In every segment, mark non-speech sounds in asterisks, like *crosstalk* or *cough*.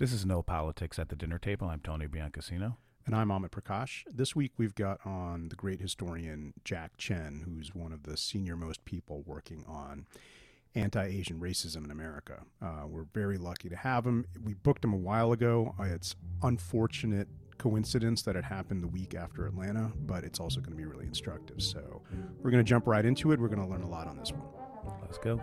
This is No Politics at the Dinner Table. I'm Tony Biancasino. And I'm Amit Prakash. This week we've got on the great historian Jack Tchen, who's one of the senior most people working on anti Asian racism in America. Uh, we're very lucky to have him. We booked him a while ago. Uh, it's unfortunate coincidence that it happened the week after Atlanta, but it's also going to be really instructive. So we're going to jump right into it. We're going to learn a lot on this one. Let's go.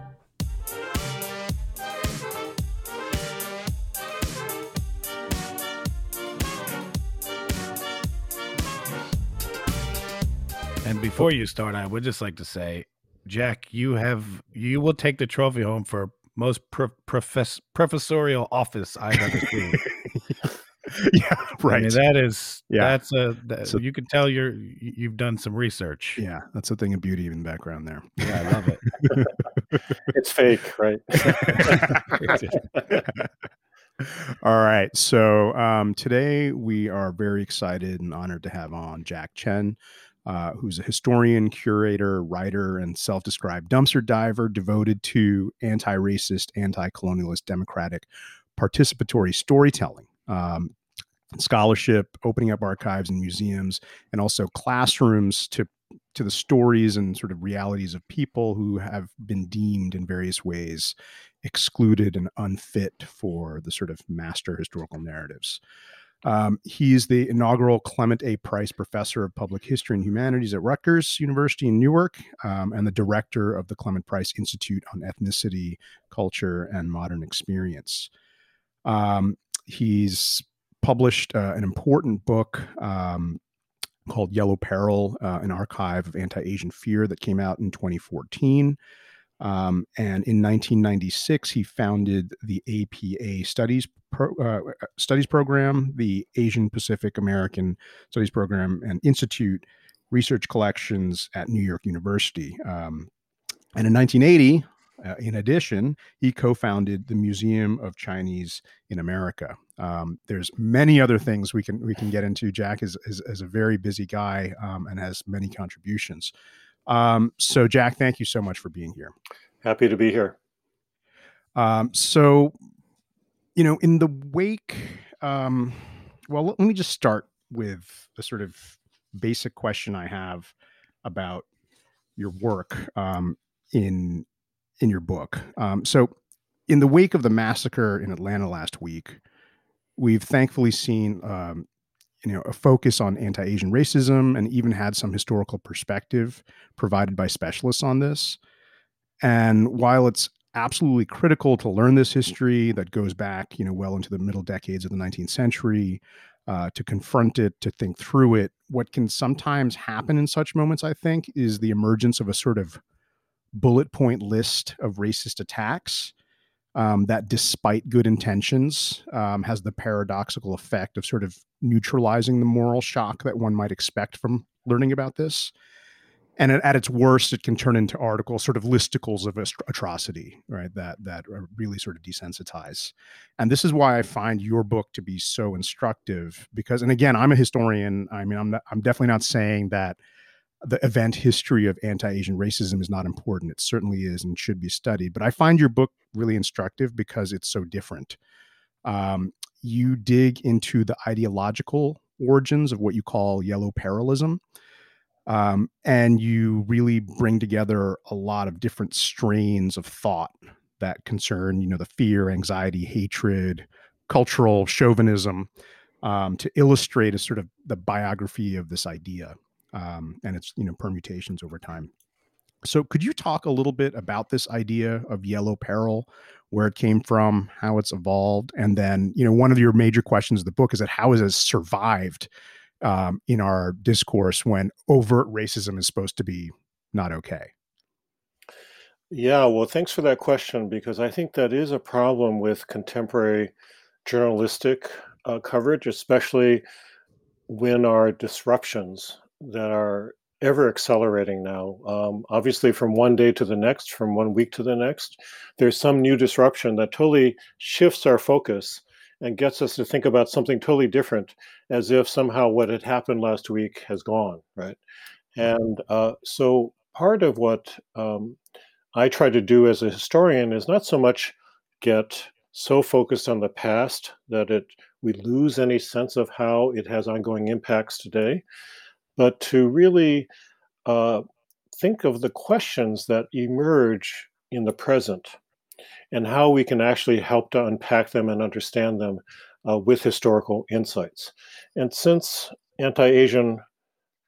And before you start, I would just like to say, Jack, you have you will take the trophy home for most pro- profess- professorial office I've ever seen. *laughs* yeah, right. I mean, that is yeah. That's a that, so, you can tell you're you've done some research. Yeah, that's a thing of beauty in the background there. Yeah, I love it. *laughs* it's fake, right? *laughs* All right. So um, today we are very excited and honored to have on Jack Tchen, uh, who's a historian, curator, writer, and self described dumpster diver devoted to anti racist, anti colonialist, democratic participatory storytelling. Um, scholarship, opening up archives and museums, and also classrooms to to the stories and sort of realities of people who have been deemed in various ways excluded and unfit for the sort of master historical narratives. Um, he's the inaugural Clement A. Price Professor of Public History and Humanities at Rutgers University in Newark, um, and the director of the Clement Price Institute on Ethnicity, Culture, and Modern Experience. Um, he's published uh, an important book um, called Yellow Peril, uh, an archive of anti Asian fear that came out in 2014. Um, and in 1996, he founded the APA Studies Pro, uh, uh, Studies Program, the Asian Pacific American Studies Program, and Institute Research Collections at New York University. Um, and in 1980, uh, in addition, he co-founded the Museum of Chinese in America. Um, there's many other things we can we can get into. Jack is is, is a very busy guy um, and has many contributions. Um, so, Jack, thank you so much for being here. Happy to be here. Um, so, you know, in the wake, um, well, let, let me just start with a sort of basic question I have about your work um, in in your book. Um, so, in the wake of the massacre in Atlanta last week, we've thankfully seen um, you know a focus on anti-asian racism and even had some historical perspective provided by specialists on this. And while it's absolutely critical to learn this history that goes back you know well into the middle decades of the 19th century uh, to confront it to think through it what can sometimes happen in such moments i think is the emergence of a sort of bullet point list of racist attacks um, that, despite good intentions, um, has the paradoxical effect of sort of neutralizing the moral shock that one might expect from learning about this. And at, its worst, it can turn into articles, sort of listicles of atrocity, right? That that really sort of desensitize. And this is why I find your book to be so instructive. Because, and again, I'm a historian. I mean, I'm not, I'm definitely not saying that the event history of anti-Asian racism is not important. It certainly is and should be studied. But I find your book really instructive because it's so different. Um, you dig into the ideological origins of what you call yellow perilism. Um, and you really bring together a lot of different strains of thought that concern, you know, the fear, anxiety, hatred, cultural chauvinism, um, to illustrate a sort of the biography of this idea um, and its you know permutations over time. So, could you talk a little bit about this idea of yellow peril, where it came from, how it's evolved, and then you know one of your major questions of the book is that how has it survived um, in our discourse when overt racism is supposed to be not okay? Yeah, well, thanks for that question because I think that is a problem with contemporary journalistic uh, coverage, especially when our disruptions that are ever accelerating now. Um, obviously, from one day to the next, from one week to the next, there's some new disruption that totally shifts our focus and gets us to think about something totally different, as if somehow what had happened last week has gone, right? And uh, so, part of what um, I try to do as a historian is not so much get so focused on the past that it we lose any sense of how it has ongoing impacts today, but to really uh, think of the questions that emerge in the present and how we can actually help to unpack them and understand them uh, with historical insights. And since anti-Asian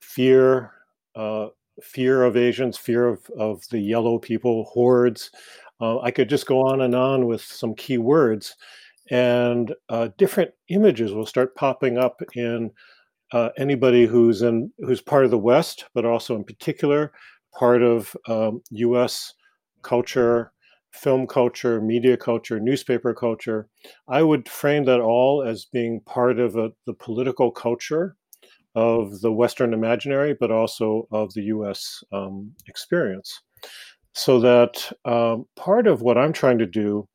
fear, uh, fear of Asians, fear of, of the yellow people, hordes, uh, I could just go on and on with some key words, and uh, different images will start popping up in uh, anybody who's in who's part of the West, but also in particular part of um, U.S. culture, film culture, media culture, newspaper culture. I would frame that all as being part of a, the political culture of the Western imaginary, but also of the US um, experience. So that um, part of what I'm trying to do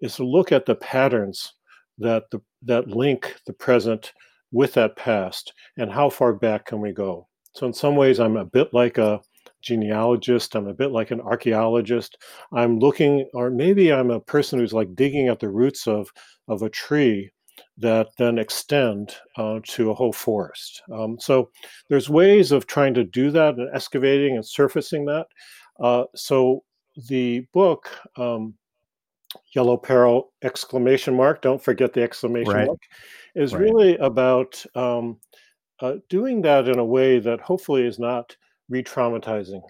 is to look at the patterns that the, that link the present with that past and how far back can we go. So in some ways, I'm a bit like a genealogist. I'm a bit like an archaeologist. I'm looking, or maybe I'm a person who's like digging at the roots of of a tree that then extend uh, to a whole forest. Um, so there's ways of trying to do that and excavating and surfacing that. Uh, so the book, um, Yellow Peril exclamation mark, don't forget the exclamation right. mark, is right. really about um, uh, doing that in a way that hopefully is not re-traumatizing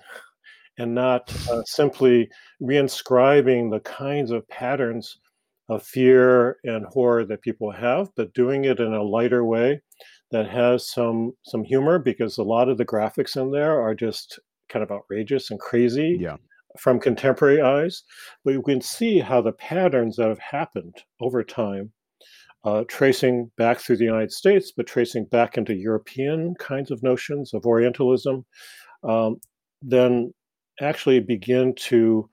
and not uh, simply reinscribing the kinds of patterns of fear and horror that people have, but doing it in a lighter way that has some some humor because a lot of the graphics in there are just kind of outrageous and crazy yeah. From contemporary eyes. But you can see how the patterns that have happened over time, uh, tracing back through the United States, but tracing back into European kinds of notions of Orientalism, um, then actually begin to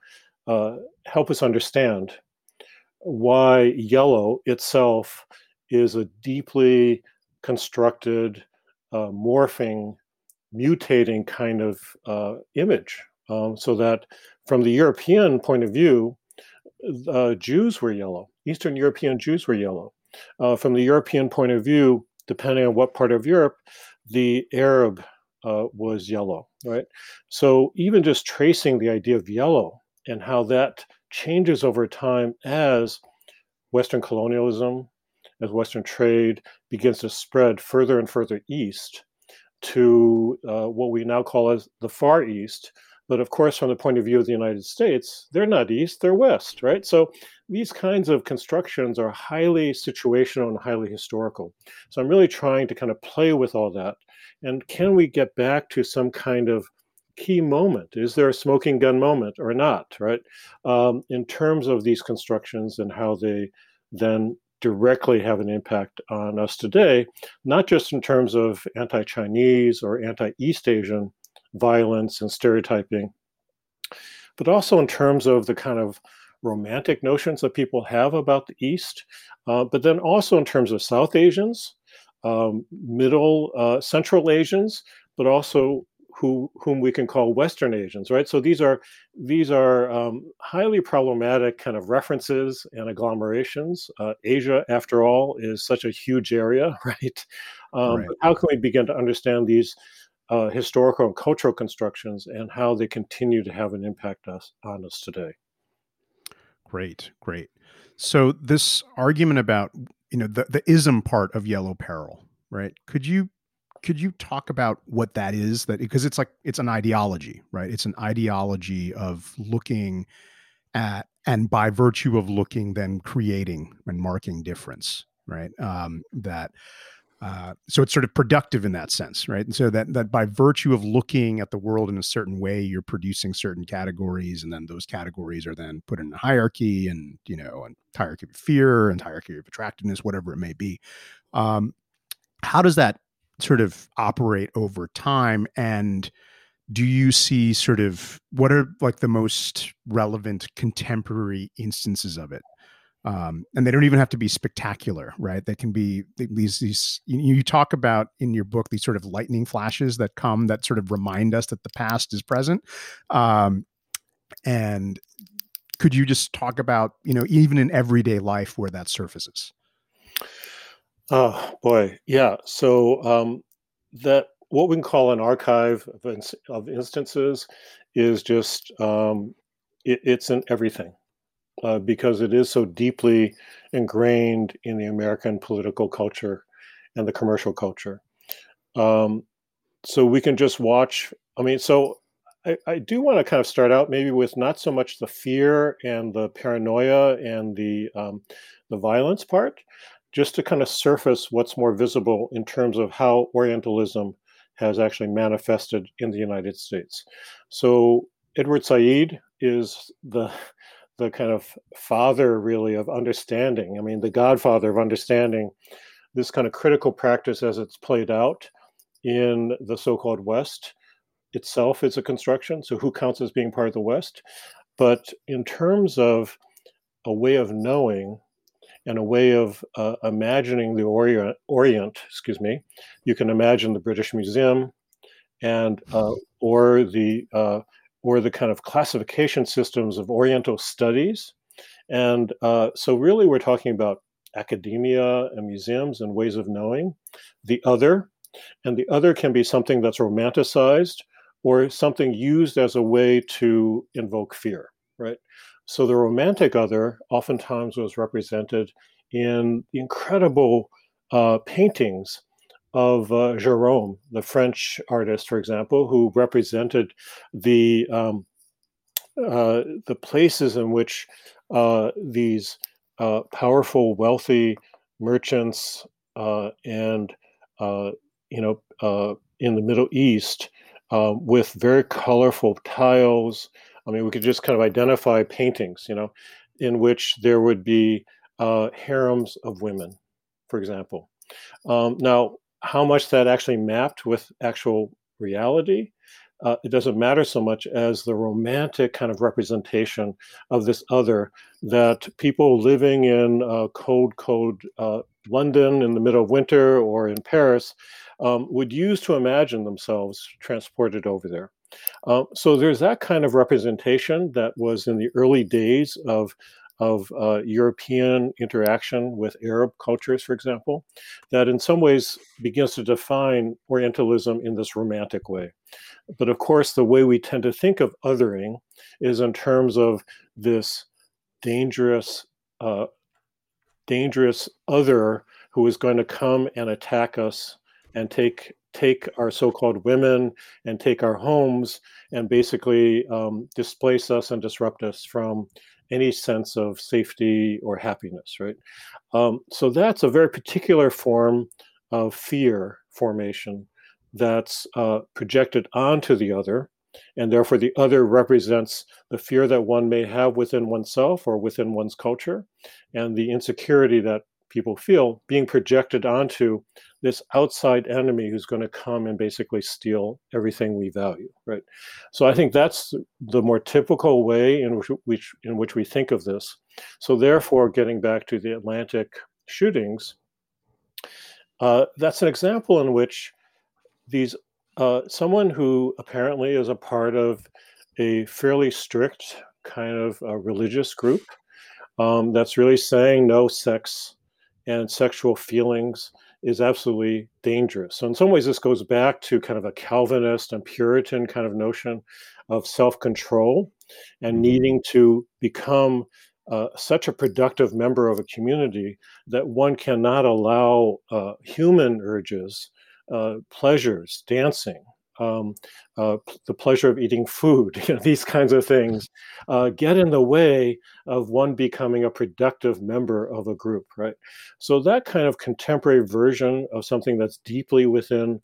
uh, help us understand why yellow itself is a deeply constructed, uh, morphing, mutating kind of uh, image. Um, so that from the European point of view, uh, Jews were yellow. Eastern European Jews were yellow. Uh, from the European point of view, depending on what part of Europe, the Arab uh, was yellow, right? So even just tracing the idea of yellow and how that changes over time as Western colonialism, as Western trade begins to spread further and further east to uh, what we now call as the Far East. But of course, from the point of view of the United States, they're not East, they're West, right? So these kinds of constructions are highly situational and highly historical. So I'm really trying to kind of play with all that and can we get back to some kind of key moment? Is there a smoking gun moment or not, right? Um, in terms of these constructions and how they then directly have an impact on us today, not just in terms of anti Chinese or anti East Asian violence and stereotyping, but also in terms of the kind of romantic notions that people have about the East, uh, but then also in terms of South Asians um, Middle uh, Central Asians, but also who whom we can call Western Asians, right? So these are these are um, highly problematic kind of references and agglomerations. Uh, Asia, after all, is such a huge area, *laughs* right? Um, right. how can we begin to understand these uh, historical and cultural constructions and how they continue to have an impact us, on us today? Great, great. So this argument about you know the the ism part of yellow peril right could you could you talk about what that is that because it's like it's an ideology right it's an ideology of looking at and by virtue of looking then creating and marking difference right um that uh, so it's sort of productive in that sense, right? And so that that by virtue of looking at the world in a certain way, you're producing certain categories, and then those categories are then put in a hierarchy, and you know, a hierarchy of fear and hierarchy of attractiveness, whatever it may be. Um, how does that sort of operate over time? And do you see sort of what are like the most relevant contemporary instances of it? Um, and they don't even have to be spectacular, right? They can be these these. You, you, talk about in your book these sort of lightning flashes that come that sort of remind us that the past is present, um, and could you just talk about, you know, even in everyday life where that surfaces? Oh boy, yeah. So um, that what we can call an archive of, of instances is just um, it, it's in everything uh, because it is so deeply ingrained in the American political culture and the commercial culture. Um, so we can just watch. I mean, so I, I do want to kind of start out maybe with not so much the fear and the paranoia and the um, the violence part, just to kind of surface what's more visible in terms of how Orientalism has actually manifested in the United States. So Edward Said is the the kind of father really of understanding. I mean, the godfather of understanding this kind of critical practice as it's played out in the so-called West itself is a construction. So who counts as being part of the West? But in terms of a way of knowing and a way of uh, imagining the Orient, Orient, excuse me, you can imagine the British Museum and uh, or the uh, or the kind of classification systems of Oriental studies. And uh, so, really, we're talking about academia and museums and ways of knowing the other. And the other can be something that's romanticized or something used as a way to invoke fear, right? So the romantic other oftentimes was represented in the incredible uh, paintings of uh, Gérôme, the French artist, for example, who represented the um, uh, the places in which uh, these uh, powerful, wealthy merchants uh, and uh, you know in the Middle East with very colorful tiles. I mean, we could just kind of identify paintings, you know, in which there would be harems of women, for example. Um, now, how much that actually mapped with actual reality, uh, it doesn't matter so much as the romantic kind of representation of this other that people living in uh, cold, cold uh, London in the middle of winter or in Paris um, would use to imagine themselves transported over there. Uh, so there's that kind of representation that was in the early days of of uh, European interaction with Arab cultures, for example, that in some ways begins to define Orientalism in this romantic way. But of course, the way we tend to think of othering is in terms of this dangerous, uh, dangerous other who is going to come and attack us and take take our so-called women and take our homes and basically um, displace us and disrupt us from any sense of safety or happiness, right? Um, so that's a very particular form of fear formation that's uh, projected onto the other. And therefore, the other represents the fear that one may have within oneself or within one's culture, and the insecurity that people feel being projected onto this outside enemy who's going to come and basically steal everything we value right? So i think that's the more typical way in which, which in which we think of this. So therefore getting back to the Atlanta shootings uh, that's an example in which these uh, someone who apparently is a part of a fairly strict kind of uh, religious group um, that's really saying no sex and sexual feelings is absolutely dangerous. So, in some ways, this goes back to kind of a Calvinist and Puritan kind of notion of self control and mm-hmm. needing to become uh, such a productive member of a community that one cannot allow uh, human urges, uh, pleasures, dancing, um, uh, the pleasure of eating food, *laughs* you know, these kinds of things uh, get in the way of one becoming a productive member of a group, right? So that kind of contemporary version of something that's deeply within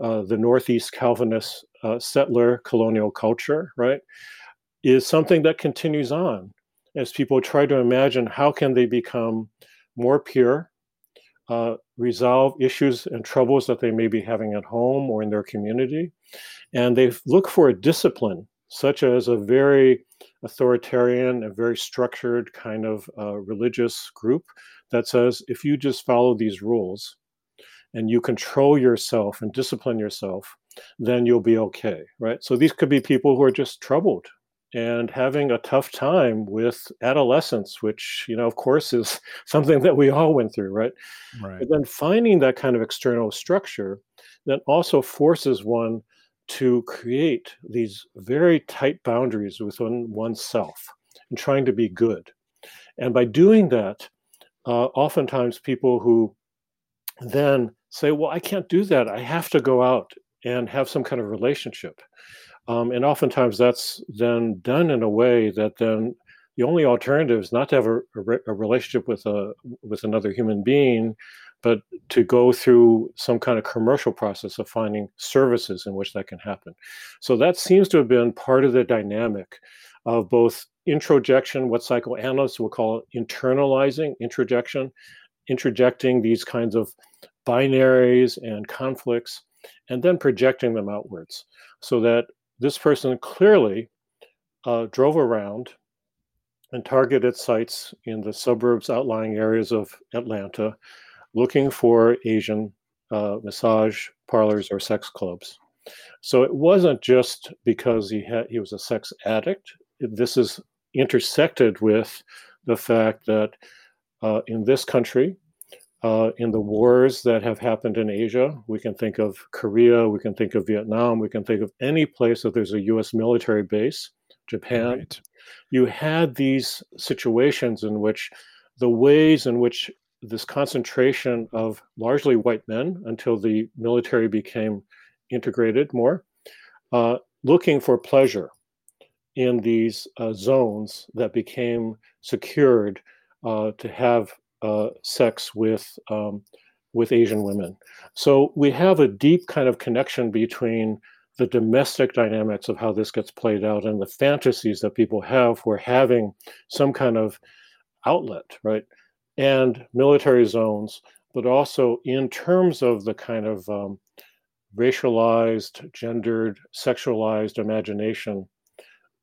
uh, the Northeast Calvinist uh, settler colonial culture, right, is something that continues on as people try to imagine how can they become more pure, uh, resolve issues and troubles that they may be having at home or in their community. And they look for a discipline, such as a very authoritarian, a very structured kind of uh, religious group that says if you just follow these rules and you control yourself and discipline yourself, then you'll be okay, right? So these could be people who are just troubled and having a tough time with adolescence, which, you know, of course, is *laughs* something that we all went through, right? Right. But then finding that kind of external structure that also forces one to create these very tight boundaries within oneself and trying to be good. And by doing that, uh, oftentimes people who then say, Well, I can't do that. I have to go out and have some kind of relationship. Um, and oftentimes that's then done in a way that then the only alternative is not to have a, a, a relationship with a with another human being, but to go through some kind of commercial process of finding services in which that can happen. So that seems to have been part of the dynamic of both introjection, what psychoanalysts will call internalizing introjection, introjecting these kinds of binaries and conflicts, and then projecting them outwards so that this person clearly uh, drove around and targeted sites in the suburbs, outlying areas of Atlanta, looking for Asian uh, massage parlors or sex clubs. So it wasn't just because he had he was a sex addict. This is intersected with the fact that uh, in this country, uh, in the wars that have happened in Asia, we can think of Korea, we can think of Vietnam, we can think of any place that there's a US military base, Japan. Right. You had these situations in which the ways in which this concentration of largely white men until the military became integrated more, uh, looking for pleasure in these uh, zones that became secured uh, to have uh, sex with um, with Asian women. So we have a deep kind of connection between the domestic dynamics of how this gets played out and the fantasies that people have for having some kind of outlet, right? And military zones, but also in terms of the kind of um, racialized, gendered, sexualized imagination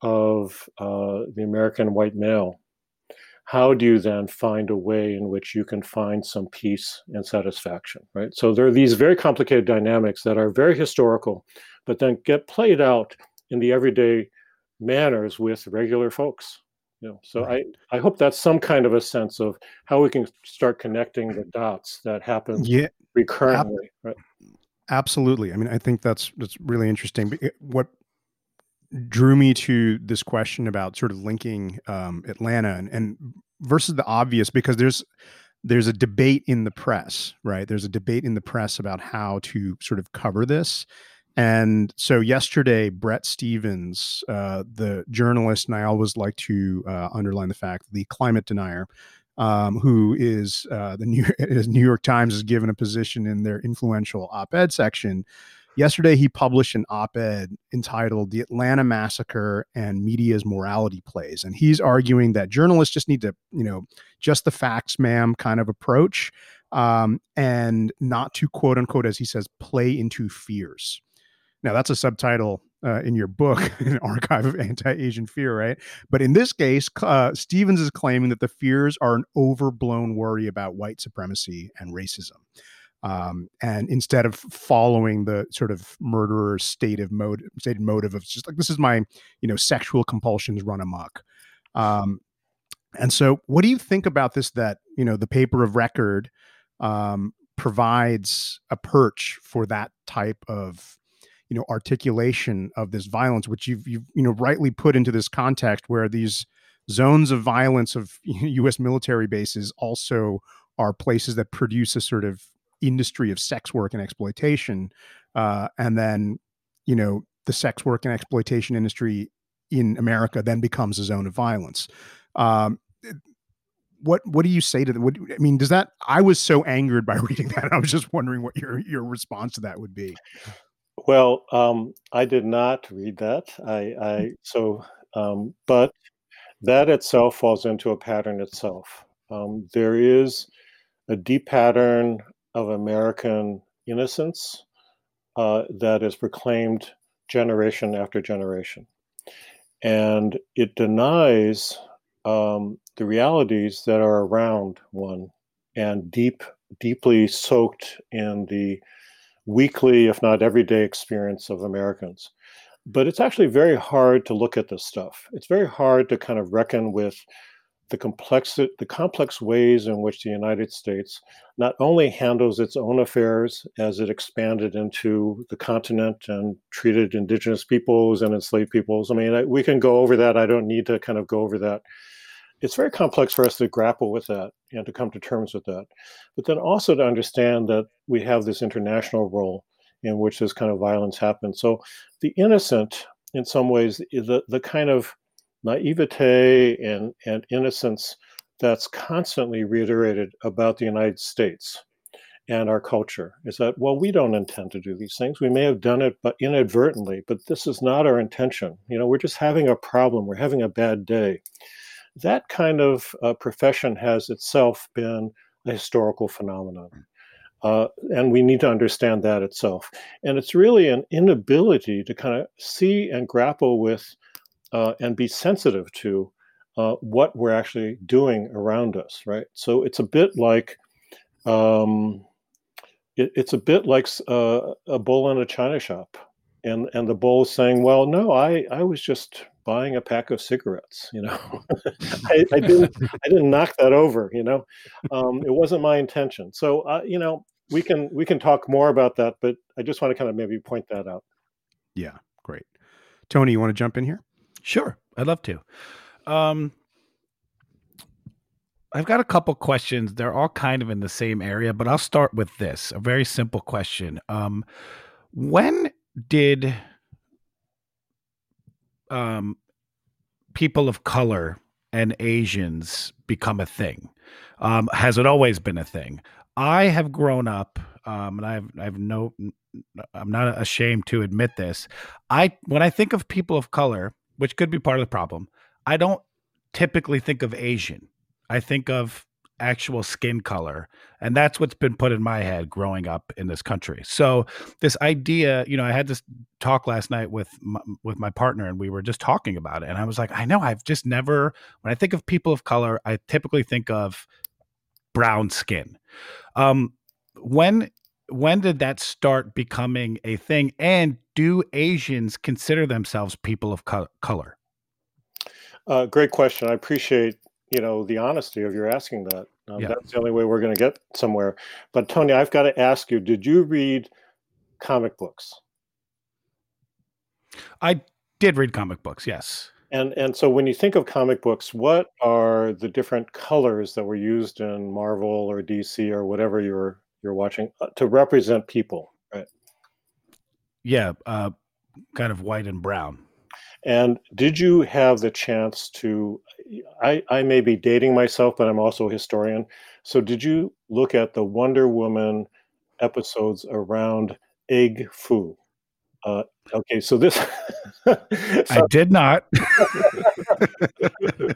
of uh, the American white male, how do you then find a way in which you can find some peace and satisfaction, right? So there are these very complicated dynamics that are very historical, but then get played out in the everyday manners with regular folks. You know, so right. I, I hope that's some kind of a sense of how we can start connecting the dots that happen yeah, recurrently, ab- right? Absolutely. I mean, I think that's that's really interesting. Eh, what drew me to this question about sort of linking um, Atlanta and, and versus the obvious because there's there's a debate in the press, right? There's a debate in the press about how to sort of cover this. And so yesterday, Bret Stephens, uh, the journalist, and I always like to uh, underline the fact the climate denier, um, who is uh, the New, *laughs* New York Times is given a position in their influential op-ed section, Yesterday, he published an op ed entitled The Atlanta Massacre and Media's Morality Plays. And he's arguing that journalists just need to, you know, just the facts, ma'am, kind of approach um, and not to quote unquote, as he says, play into fears. Now, that's a subtitle uh, in your book, *laughs* an archive of anti-Asian fear, right? But in this case, uh, Stephens is claiming that the fears are an overblown worry about white supremacy and racism. Um, and instead of following the sort of murderer's stated motive, stated motive of just like this is my, you know, sexual compulsions run amok. Um, and so, what do you think about this? That you know, the paper of record um, provides a perch for that type of, you know, articulation of this violence, which you've you've you know rightly put into this context where these zones of violence of *laughs* U.S. military bases also are places that produce a sort of industry of sex work and exploitation, uh, and then you know the sex work and exploitation industry in America then becomes a zone of violence. Um, what what do you say to that? What, I mean, does that? I was so angered by *laughs* reading that. I was just wondering what your your response to that would be. Well, um, I did not read that. I, I so, um, but that itself falls into a pattern itself. Um, there is a deep pattern of American innocence uh, that is proclaimed generation after generation. And it denies um, the realities that are around one and deep, deeply soaked in the weekly, if not everyday experience of Americans. but it's actually very hard to look at this stuff. It's very hard to kind of reckon with the complex the complex ways in which the United States not only handles its own affairs as it expanded into the continent and treated indigenous peoples and enslaved peoples. I mean, I, we can go over that. I don't need to kind of go over that. It's very complex for us to grapple with that and to come to terms with that. But then also to understand that we have this international role in which this kind of violence happens. So the innocent, in some ways, the, the kind of naivete and, and innocence that's constantly reiterated about the United States and our culture is that, well, we don't intend to do these things. We may have done it but inadvertently, but this is not our intention. You know, we're just having a problem, we're having a bad day. That kind of uh, profession has itself been a historical phenomenon. Uh, and we need to understand that itself. And it's really an inability to kind of see and grapple with uh, and be sensitive to uh, what we're actually doing around us, right? So it's a bit like um, it, it's a bit like uh, a bull in a china shop, and and the bull saying, "Well, no, I I was just buying a pack of cigarettes. You know, *laughs* I, I, didn't I didn't knock that over. You know, um, it wasn't my intention. So uh, you know, we can we can talk more about that, but I just want to kind of maybe point that out. Yeah, great. Tony, you want to jump in here? Sure, I'd love to. Um, I've got a couple questions. They're all kind of in the same area, but I'll start with this a very simple question. Um, when did um, people of color and Asians become a thing? Um, has it always been a thing? I have grown up, um, and I've I've no, I'm not ashamed to admit this. I when I think of people of color, which could be part of the problem. I don't typically think of Asian. I think of actual skin color. And that's what's been put in my head growing up in this country. So this idea, you know, I had this talk last night with my, with my partner and we were just talking about it and I was like, I know I've just never when I think of people of color, I typically think of brown skin. Um when when did that start becoming a thing? And do Asians consider themselves people of co- color? Uh, great question. I appreciate you know the honesty of your asking that. Um, yeah. That's the only way we're going to get somewhere. But Tony, I've got to ask you: Did you read comic books? I did read comic books. Yes. And and so when you think of comic books, what are the different colors that were used in Marvel or DC or whatever you're you're watching uh, to represent people, right? Yeah, uh, kind of white and brown. And did you have the chance to? I, I may be dating myself, but I'm also a historian. So, did you look at the Wonder Woman episodes around Egg Fu? Uh, okay, so this. so, *laughs* I did not. *laughs*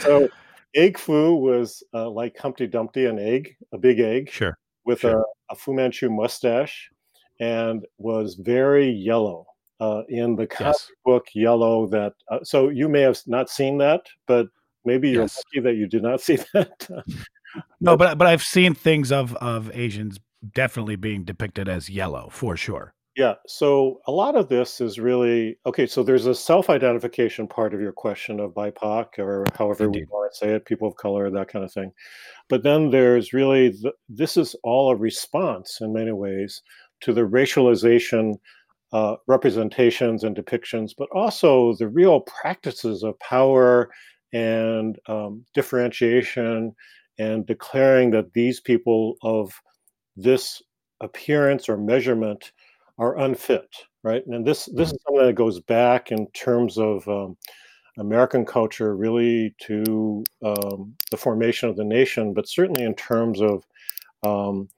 so, Egg Fu was uh, like Humpty Dumpty, an egg, a big egg. Sure with sure. a, a, Fu Manchu mustache and was very yellow. Uh, in the comic yes. book yellow that uh, so you may have not seen that but maybe you're yes. lucky that you did not *laughs* see that no but but i've seen things of of asians definitely being depicted as yellow for sure yeah. So a lot of this is really okay. So there's a self identification part of your question of BIPOC or however Indeed. we want to say it, people of color, that kind of thing. But then there's really, the, this is all a response in many ways to the racialization uh, representations and depictions, but also the real practices of power and um, differentiation and declaring that these people of this appearance or measurement are unfit, right? And this this is mm-hmm. something that goes back in terms of um, American culture, really to um, the formation of the nation, but certainly in terms of um,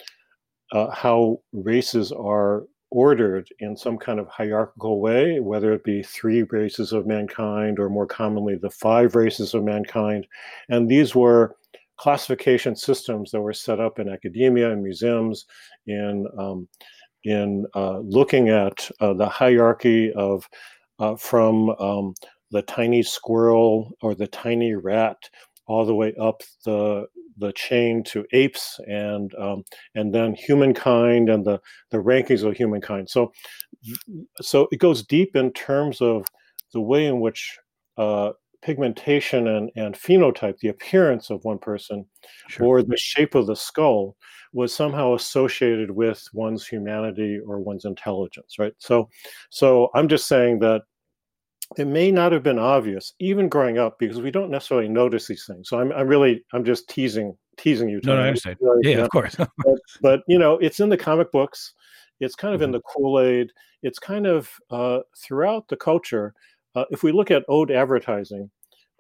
uh, how races are ordered in some kind of hierarchical way, whether it be three races of mankind or more commonly the five races of mankind. And these were classification systems that were set up in academia and museums, in um, in uh, looking at uh, the hierarchy of uh, from um, the tiny squirrel or the tiny rat all the way up the the chain to apes and um, and then humankind and the the rankings of humankind. So so it goes deep in terms of the way in which uh, pigmentation and, and phenotype, the appearance of one person, sure. or the shape of the skull, was somehow associated with one's humanity or one's intelligence, right? So, so I'm just saying that it may not have been obvious even growing up because we don't necessarily notice these things. So I'm, I'm really, I'm just teasing, teasing you. No, no I understand. yeah, of course. *laughs* but, but, you know, it's in the comic books. It's kind of mm-hmm. in the Kool Aid. It's kind of uh, throughout the culture. Uh, if we look at ode advertising,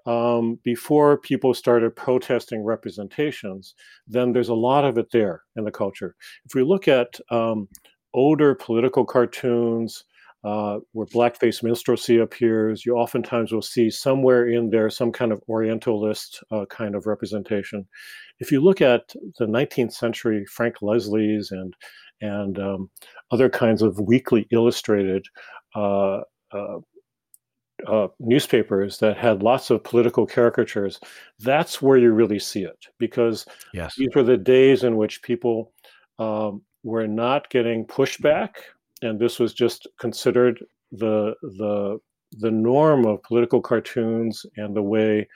um, before people started protesting representations, then there's a lot of it there in the culture. If we look at um, older political cartoons, uh, where blackface minstrelsy appears, you oftentimes will see somewhere in there some kind of Orientalist uh, kind of representation. If you look at the 19th century Frank Leslie's and and um, other kinds of weekly illustrated uh, uh newspapers that had lots of political caricatures, that's where you really see it because yes. these were the days in which people um, were not getting pushback, and this was just considered the the the norm of political cartoons and the way.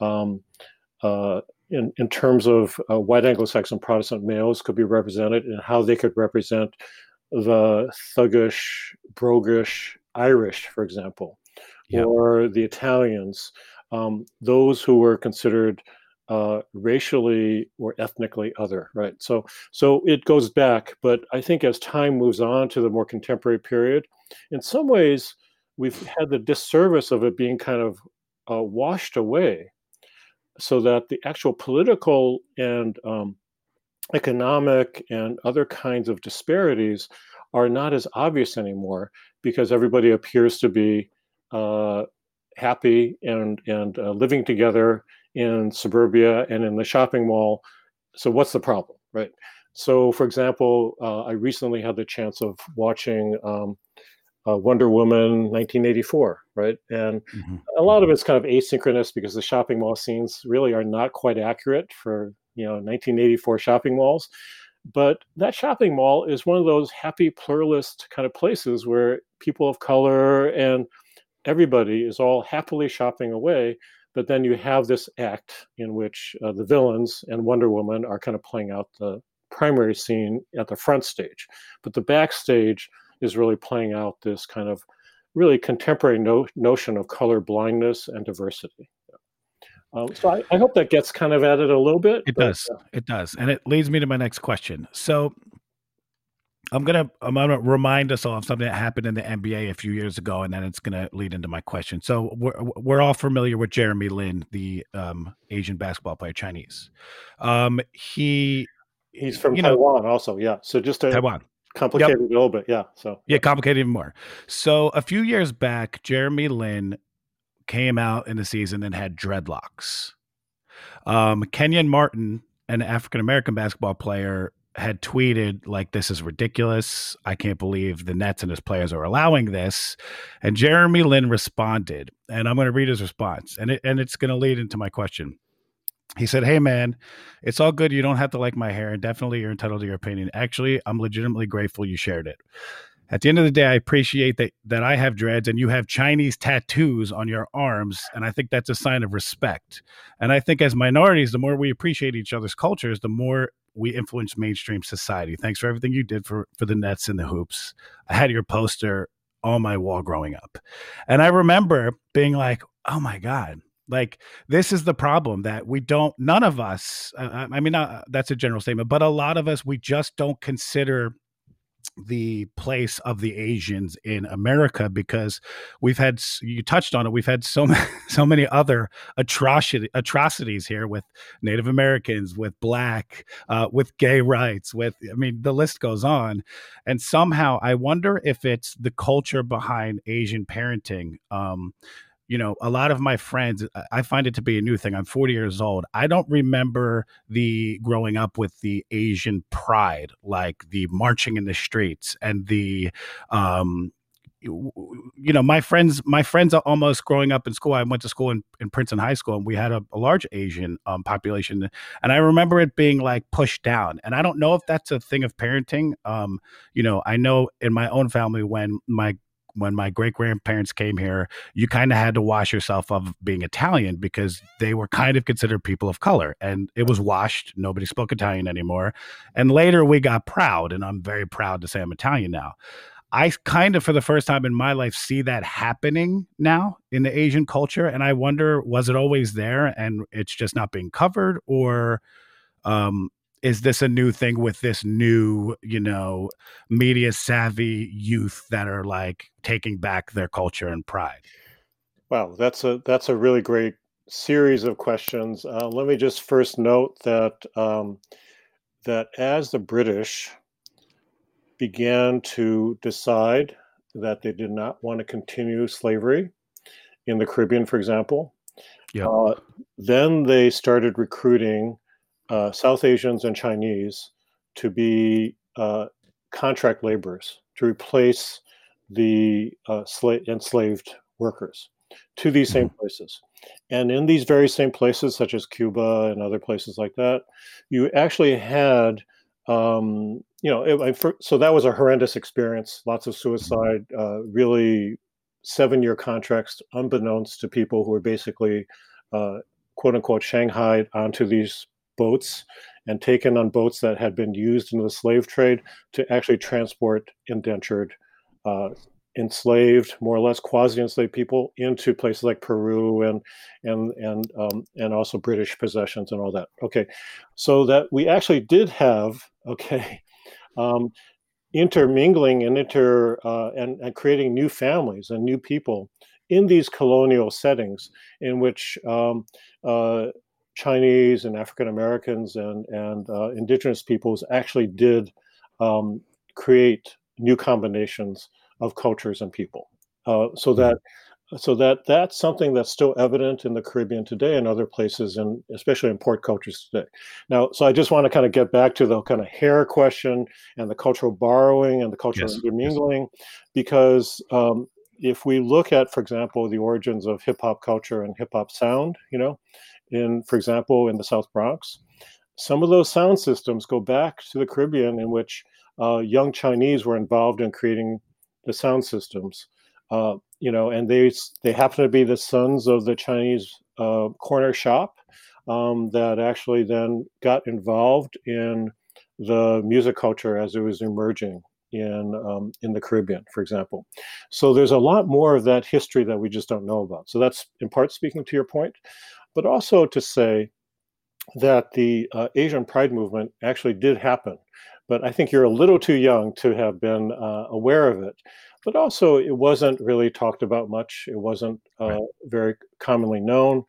Um, uh, in, in terms of uh, white Anglo-Saxon Protestant males could be represented and how they could represent the thuggish, broguish Irish, for example or the Italians, um, those who were considered uh, racially or ethnically other, right? So, so it goes back, but I think as time moves on to the more contemporary period, in some ways, we've had the disservice of it being kind of uh, washed away, so that the actual political and um, economic and other kinds of disparities are not as obvious anymore because everybody appears to be uh, happy and and uh, living together in suburbia and in the shopping mall. So what's the problem, right? So, for example, uh, I recently had the chance of watching um, uh, Wonder Woman 1984, right? And mm-hmm. a lot of it's kind of asynchronous because the shopping mall scenes really are not quite accurate for you know 1984 shopping malls. But that shopping mall is one of those happy pluralist kind of places where people of color and everybody is all happily shopping away but then you have this act in which uh, the villains and wonder woman are kind of playing out the primary scene at the front stage but the backstage is really playing out this kind of really contemporary no- notion of color blindness and diversity um, so I, I, hope that gets kind of at it a little bit. It but, does. Uh, it does, and it leads me to my next question. So I'm gonna I'm gonna remind us all of something that happened in the NBA a few years ago, and then it's gonna lead into my question. So we're we're all familiar with Jeremy Lin, the um, Asian basketball player, Chinese. Um, he he's from Taiwan, know, also. Yeah. So just to Taiwan complicated yep. a little bit. Yeah. So yeah, complicated even more. So a few years back, Jeremy Lin came out in the season and had dreadlocks. Um, Kenyon Martin, an African American basketball player, had tweeted like this is ridiculous. I can't believe the nets and his players are allowing this. And jeremy lin responded and i'm going to read his response and it, and it's going to lead into my question. He said hey man it's all good. You don't have to like my hair and definitely you're entitled to your opinion. Actually i'm legitimately grateful you shared it. At the end of the day, I appreciate that that I have dreads and you have Chinese tattoos on your arms, and I think that's a sign of respect. And I think as minorities, the more we appreciate each other's cultures, the more we influence mainstream society. Thanks for everything you did for for the Nets and the hoops. I had your poster on my wall growing up, and I remember being like, "Oh my god." Like this is the problem that we don't. None of us. I mean, uh, that's a general statement, but a lot of us we just don't consider the place of the Asians in America because we've had you touched on it we've had so *laughs* many so many other atrocity atrocities here with Native Americans with black uh, with gay rights with I mean the list goes on. And somehow I wonder if it's the culture behind Asian parenting um, you know, a lot of my friends, I find it to be a new thing. I'm 40 years old. I don't remember the growing up with the Asian pride, like the marching in the streets and the, um, you know my friends my friends are almost growing up in school i went to school in, in princeton high school and we had a, a large asian um, population and i remember it being like pushed down and i don't know if that's a thing of parenting um, you know i know in my own family when my when my great grandparents came here, you kind of had to wash yourself of being Italian because they were kind of considered people of color and it was washed. Nobody spoke Italian anymore. And later we got proud, and I'm very proud to say I'm Italian now. I kind of, for the first time in my life, see that happening now in the Asian culture. And I wonder, was it always there and it's just not being covered? Or um, is this a new thing with this new, you know, media savvy youth that are like taking back their culture and pride? Wow, that's a that's a really great series of questions. Uh, let me just first note that um, that as the British began to decide that they did not want to continue slavery in the Caribbean, for example, yep. uh, then they started recruiting uh, South Asians and Chinese to be uh, contract laborers to replace the uh, sla- enslaved workers to these same mm-hmm. places. And in these very same places, such as Cuba and other places like that, you actually had, um, you know, it, for, so that was a horrendous experience. Lots of suicide, uh, really seven year contracts, unbeknownst to people who were basically, uh, quote unquote, shanghaied onto these boats and taken on boats that had been used in the slave trade to actually transport indentured, uh, enslaved, more or less quasi-enslaved people into places like Peru and and and um, and also British possessions and all that. Okay, so that we actually did have *laughs* okay. Um, intermingling and inter uh, and, and creating new families and new people in these colonial settings in which um, uh, Chinese and African Americans and and uh, indigenous peoples actually did um, create new combinations of cultures and people. Uh, so that so that that's something that's still evident in the Caribbean today and other places, and especially in port cultures today. Now, so I just want to kind of get back to the kind of hair question and the cultural borrowing and the cultural yes. intermingling, because um, if we look at, for example, the origins of hip hop culture and hip hop sound, you know, in, for example, in the South Bronx. Some of those sound systems go back to the Caribbean, in which uh, young Chinese were involved in creating the sound systems. Uh, you know, and they they happen to be the sons of the Chinese uh, corner shop um, that actually then got involved in the music culture as it was emerging in um, in the Caribbean, for example. So there's a lot more of that history that we just don't know about. So that's in part speaking to your point but also to say that the uh, Asian Pride movement actually did happen. But I think you're a little too young to have been uh, aware of it. But also, it wasn't really talked about much. It wasn't uh, right. very commonly known.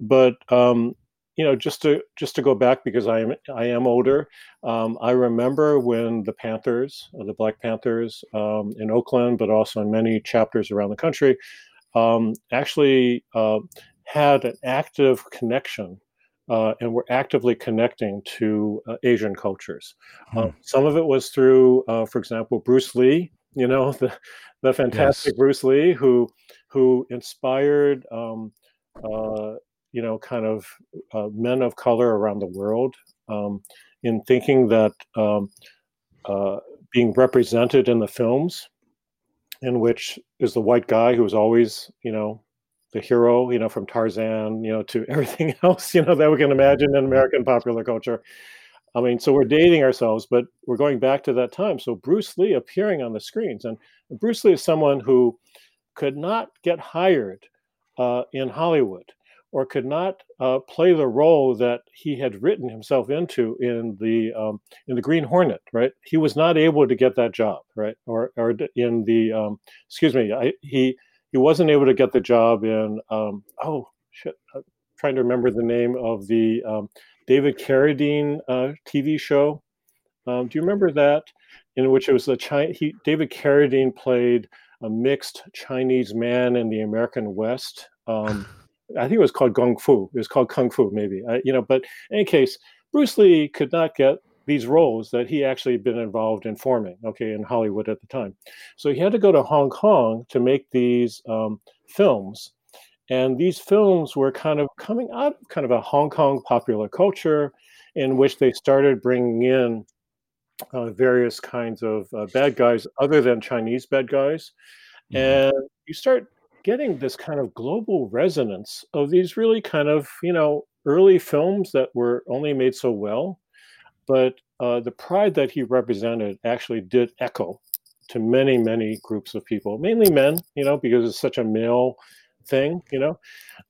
But um, you know, just to just to go back because I am I am older. Um, I remember when the Panthers, uh, the Black Panthers um, in Oakland, but also in many chapters around the country, um, actually uh, had an active connection uh, and were actively connecting to uh, Asian cultures. Uh, hmm. some of it was through, uh, for example, Bruce Lee. You know, *laughs* the the fantastic yes. Bruce Lee, who who inspired, um, uh, you know, kind of uh, men of color around the world um, in thinking that um, being represented in the films, in which is the white guy who's always, you know, the hero, you know, from Tarzan, you know, to *laughs* everything else, you know, that we can imagine in American popular culture. I mean, so we're dating ourselves, but we're going back to that time. So Bruce Lee appearing on the screens, and Bruce Lee is someone who could not get hired uh, in Hollywood or could not uh, play the role that he had written himself into in the um, in the Green Hornet, right? He was not able to get that job, right? Or or in the um, excuse me, I, he he wasn't able to get the job in um, oh shit I'm trying to remember the name of the um, david carradine uh, tv show. Um, do you remember that? In which it was the Chi- he, david carradine played a mixed chinese man in the american west. Um, *sighs* i think it was called kung fu. It was called kung fu maybe. I, you know but in any case bruce lee could not get these roles that he actually had been involved in forming, okay, in Hollywood at the time. So he had to go to Hong Kong to make these um, films. And these films were kind of coming out of kind of a Hong Kong popular culture in which they started bringing in uh, various kinds of uh, bad guys other than Chinese bad guys. Mm-hmm. And you start getting this kind of global resonance of these really kind of, you know, early films that were only made so well. But uh, the pride that he represented actually did echo to many, many groups of people, mainly men, you know, because it's such a male thing, you know.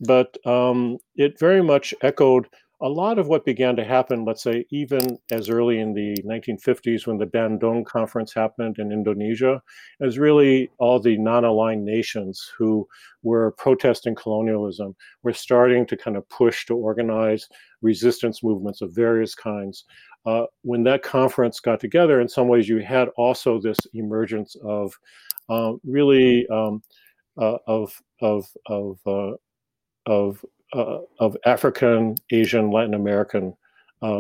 But um, it very much echoed a lot of what began to happen, let's say, even as early in the 1950s when the Bandung conference happened in Indonesia, is really all the non aligned nations who were protesting colonialism were starting to kind of push to organize resistance movements of various kinds. Uh, when that conference got together, in some ways, you had also this emergence of uh, really um, uh, of of of uh, of uh, of African, Asian, Latin American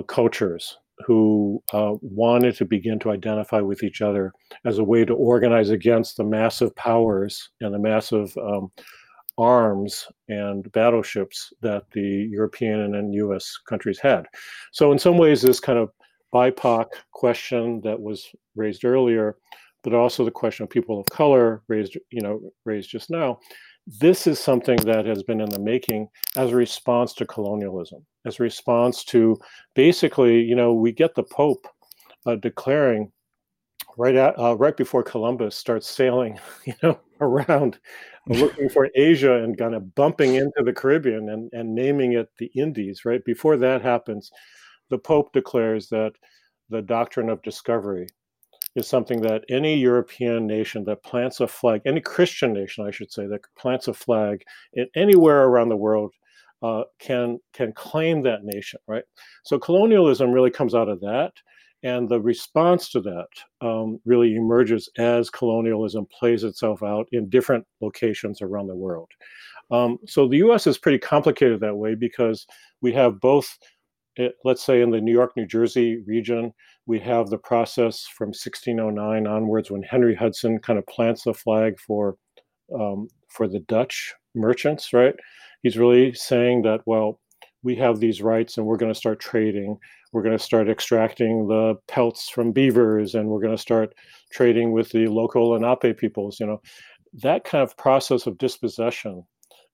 cultures who wanted to begin to identify with each other as a way to organize against the massive powers and the massive um, arms and battleships that the European and US countries had. So, in some ways, this kind of BIPOC question that was raised earlier, but also the question of people of color raised, you know, raised just now, this is something that has been in the making as a response to colonialism, as a response to basically, you know, we get the Pope uh, declaring right at uh, right before Columbus starts sailing, *laughs* you know, around looking for Asia and kind of bumping into the Caribbean and, and naming it the Indies. Right before that happens, the Pope declares that the doctrine of discovery is something that any European nation that plants a flag, any Christian nation, I should say, that plants a flag in anywhere around the world uh, can can claim that nation, right? So colonialism really comes out of that, and the response to that um, really emerges as colonialism plays itself out in different locations around the world. Um, so the U.S. is pretty complicated that way because we have both, eh, let's say, in the New York, New Jersey region, we have the process from 1609 onwards when Henry Hudson kind of plants the flag for um, for the Dutch merchants, right? He's really saying that, well, we have these rights and we're going to start trading. We're going to start extracting the pelts from beavers and we're going to start trading with the local Lenape peoples. You know, that kind of process of dispossession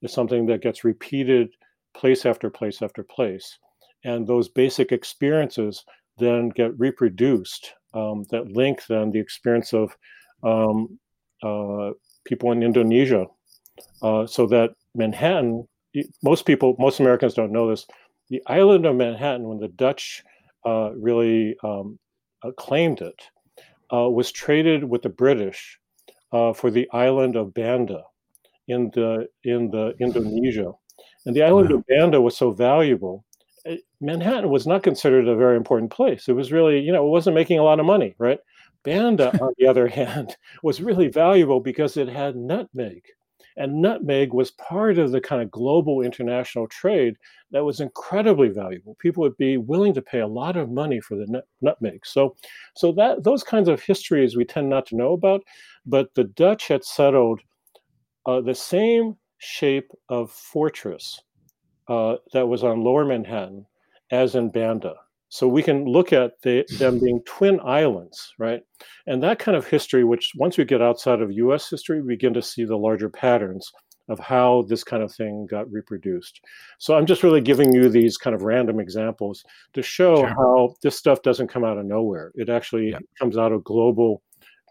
is something that gets repeated place after place after place. And those basic experiences then get reproduced um, that link then the experience of um, uh, people in Indonesia, uh, so that Manhattan, most people, most Americans don't know this. The island of Manhattan, when the Dutch uh, really um, uh, claimed it, uh, was traded with the British uh, for the island of Banda in the in the Indonesia, and the island wow. of Banda was so valuable Eh, Manhattan was not considered a very important place. It was really, you know, it wasn't making a lot of money, right? Banda, on the *laughs* other hand, was really valuable because it had nutmeg. And nutmeg was part of the kind of global international trade that was incredibly valuable. People would be willing to pay a lot of money for the nut- nutmeg. So, so that those kinds of histories we tend not to know about. But the Dutch had settled uh, the same shape of fortress uh, that was on Lower Manhattan as in Banda. So we can look at the, them *laughs* being twin islands, right? And that kind of history, which once we get outside of US history, we begin to see the larger patterns of how this kind of thing got reproduced. So I'm just really giving you these kind of random examples to show sure. how this stuff doesn't come out of nowhere. It actually yeah. comes out of global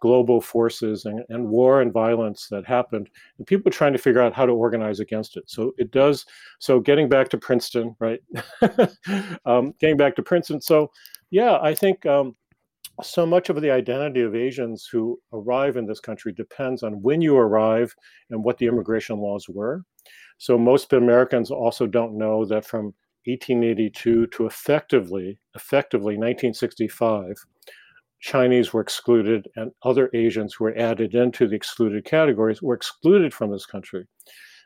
global forces and, and war and violence that happened and people trying to figure out how to organize against it. So it does so getting back to princeton right? *laughs* Um, getting back to princeton. So yeah i think um, so much of the identity of asians who arrive in this country depends on when you arrive and what the immigration laws were. So most americans also don't know that from 1882 to effectively effectively 1965 Chinese were excluded and other Asians who were added into the excluded categories were excluded from this country.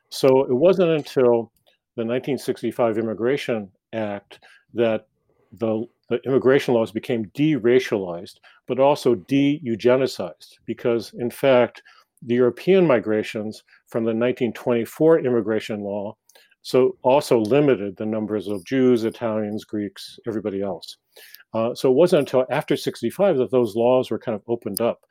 So it wasn't until the 1965 Immigration Act that the, the immigration laws became de-racialized, but also de-eugenicized, because in fact, the European migrations from the 1924 immigration law so also limited the numbers of Jews, Italians, Greeks, everybody else. Uh, so it wasn't until after 65 that those laws were kind of opened up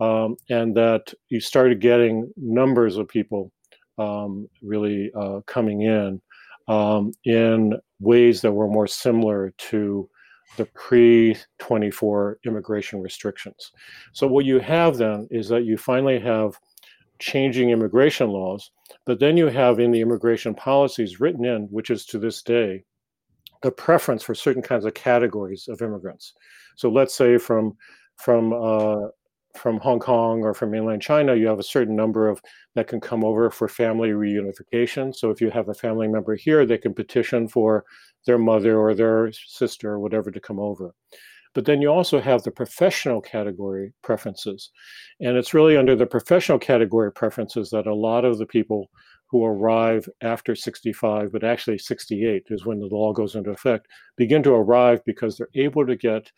um, and that you started getting numbers of people um, really uh, coming in um, in ways that were more similar to the pre 24 immigration restrictions. So, what you have then is that you finally have changing immigration laws, but then you have in the immigration policies written in, which is to this day, a preference for certain kinds of categories of immigrants. So, let's say from from uh, from Hong Kong or from mainland China, you have a certain number of that can come over for family reunification. So if you have a family member here, they can petition for their mother or their sister or whatever to come over. But then you also have the professional category preferences. And it's really under the professional category preferences that a lot of the people who arrive after 65, but actually 68 is when the law goes into effect, begin to arrive because they're able to get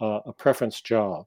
uh, a preference job.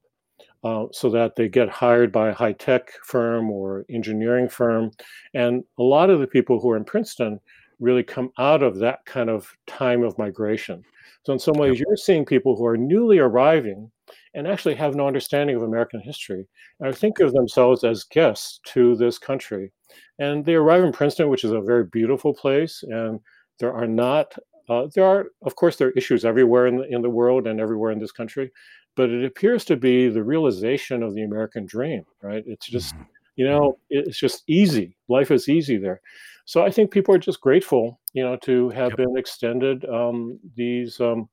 Uh, so that they get hired by a high tech firm or engineering firm. And a lot of the people who are in Princeton really come out of that kind of time of migration. So, in some ways, you're seeing people who are newly arriving and actually have no understanding of American history and think of themselves as guests to this country. And they arrive in Princeton, which is a very beautiful place, and there are not uh, there are, of course, there are issues everywhere in the, in the world and everywhere in this country, but it appears to be the realization of the American dream, right? It's just, mm-hmm. you know, it's just easy. Life is easy there. So I think people are just grateful, you know, to have yep. been extended um, these um,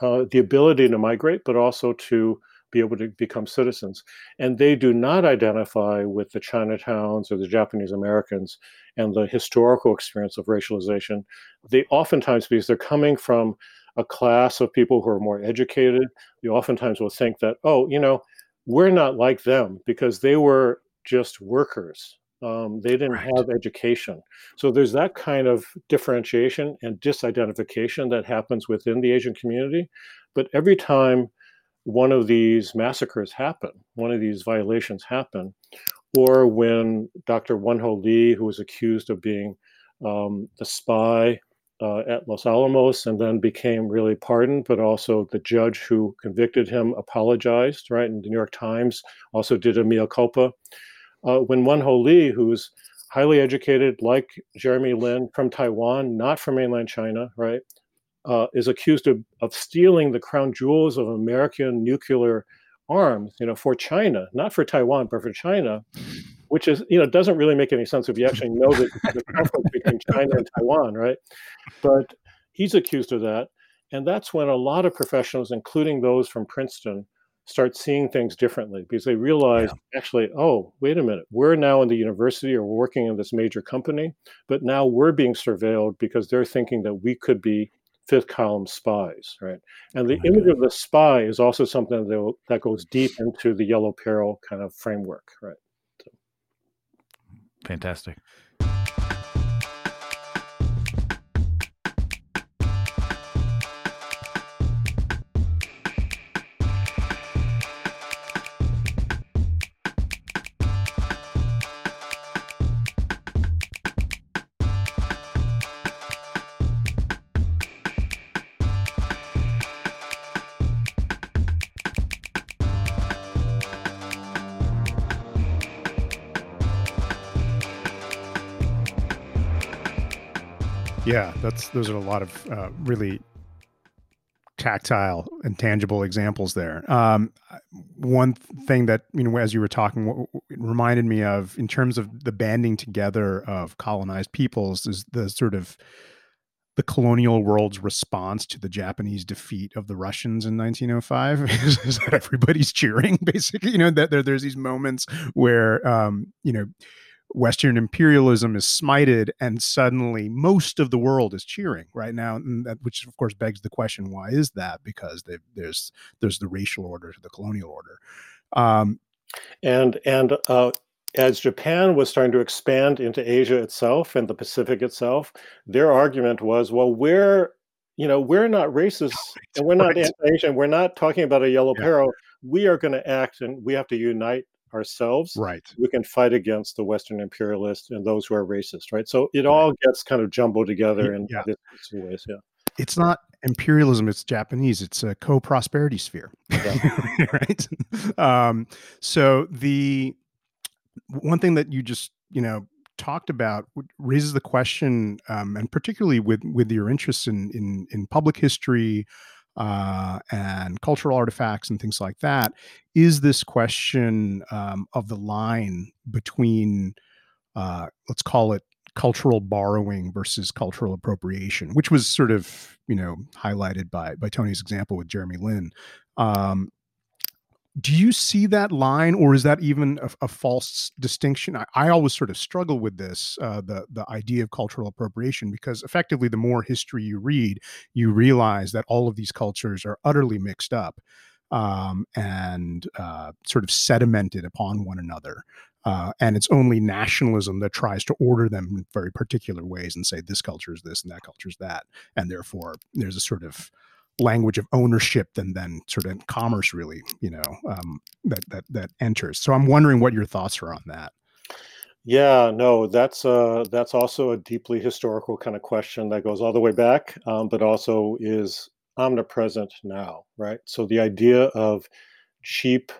uh, the ability to migrate, but also to be able to become citizens. And they do not identify with the Chinatowns or the Japanese Americans and the historical experience of racialization. They oftentimes, because they're coming from a class of people who are more educated, you oftentimes will think that, oh, you know, we're not like them because they were just workers. Um, they didn't right. have education. So there's that kind of differentiation and disidentification that happens within the Asian community. But every time one of these massacres happen, one of these violations happen, or when Dr. Wen Ho Lee, who was accused of being um, the spy uh, at Los Alamos and then became really pardoned, but also the judge who convicted him apologized, right? And the New York Times also did a mea culpa. Uh, when Wen Ho Lee, who's highly educated, like Jeremy Lin from Taiwan, not from mainland China, right, uh, is accused of, of stealing the crown jewels of American nuclear arms, you know, for China, not for Taiwan, but for China, which is, you know, doesn't really make any sense if you actually know the, the conflict between China and Taiwan, right? But he's accused of that. And that's when a lot of professionals, including those from Princeton, start seeing things differently because they realize yeah. actually, oh, wait a minute, we're now in the university or working in this major company, but now we're being surveilled because they're thinking that we could be fifth column spies, right? And the oh, image of the spy is also something that, that goes deep into the yellow peril kind of framework, right? So. Fantastic. Yeah, that's those are a lot of uh, really tactile and tangible examples there. Um, one thing that you know, as you were talking, reminded me of in terms of the banding together of colonized peoples is the sort of the colonial world's response to the Japanese defeat of the Russians in 1905 *laughs* is, is that everybody's cheering. *laughs* Basically, you know that there, there's these moments where um, you know Western imperialism is smited, and suddenly most of the world is cheering right now. That, which, of course, begs the question: Why is that? Because there's there's the racial order to the colonial order, um, and and uh, as Japan was starting to expand into Asia itself and the Pacific itself, their argument was, well, we're you know, we're not racist and we're not Right. anti-Asian. We're not talking about a yellow Yeah. peril. We are going to act, and we have to unite ourselves. Right. We can fight against the Western imperialists and those who are racist, right? So it all gets kind of jumbled together in Yeah. ways. Yeah. It's not imperialism, it's Japanese. It's a co-prosperity sphere. *laughs* right. Um, so the one thing that you just, you know, talked about raises the question, um, and particularly with with your interest in in in public history uh, and cultural artifacts and things like that, is this question um, of the line between, uh, let's call it cultural borrowing versus cultural appropriation, which was sort of you know highlighted by by Tony's example with Jeremy Lin. Um, do you see that line, or is that even a, a false distinction? I, I always sort of struggle with this, uh, the the idea of cultural appropriation, because effectively, the more history you read, you realize that all of these cultures are utterly mixed up um, and uh, sort of sedimented upon one another. Uh, and it's only nationalism that tries to order them in very particular ways and say this culture is this and that culture is that, and therefore there's a sort of language of ownership than then sort of commerce really you know um, that that that enters so i'm wondering what your thoughts are on that Yeah, no, that's uh that's also a deeply historical kind of question that goes all the way back, um, but also is omnipresent now, right? So the idea of cheap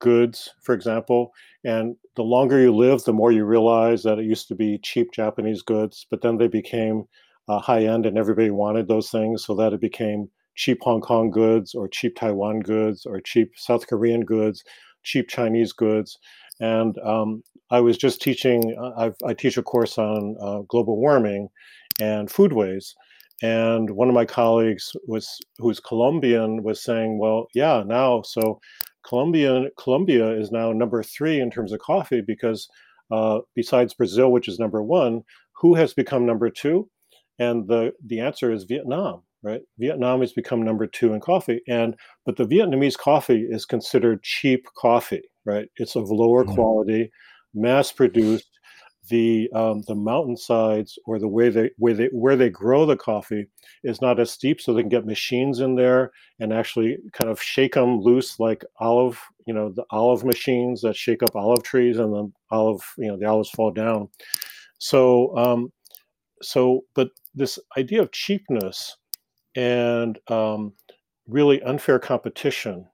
goods, for example, and the longer you live, the more you realize that it used to be cheap Japanese goods, but then they became uh, high end, and everybody wanted those things, so that it became cheap Hong Kong goods, or cheap Taiwan goods, or cheap South Korean goods, cheap Chinese goods, and um, I was just teaching. uh, I've, I teach a course on uh, global warming and foodways, and one of my colleagues was who's Colombian was saying, "Well, yeah, now so Colombia Colombia is now number three in terms of coffee because uh, besides Brazil, which is number one, who has become number two? And the the answer is Vietnam." Right, Vietnam has become number two in coffee, and but the Vietnamese coffee is considered cheap coffee. Right, it's of lower Mhm. quality, mass produced. The um, the mountainsides or the way they where they where they grow the coffee is not as steep, so they can get machines in there and actually kind of shake them loose like olive, you know, the olive machines that shake up olive trees and then olive, you know, the olives fall down. So um, so but this idea of cheapness and um, really unfair competition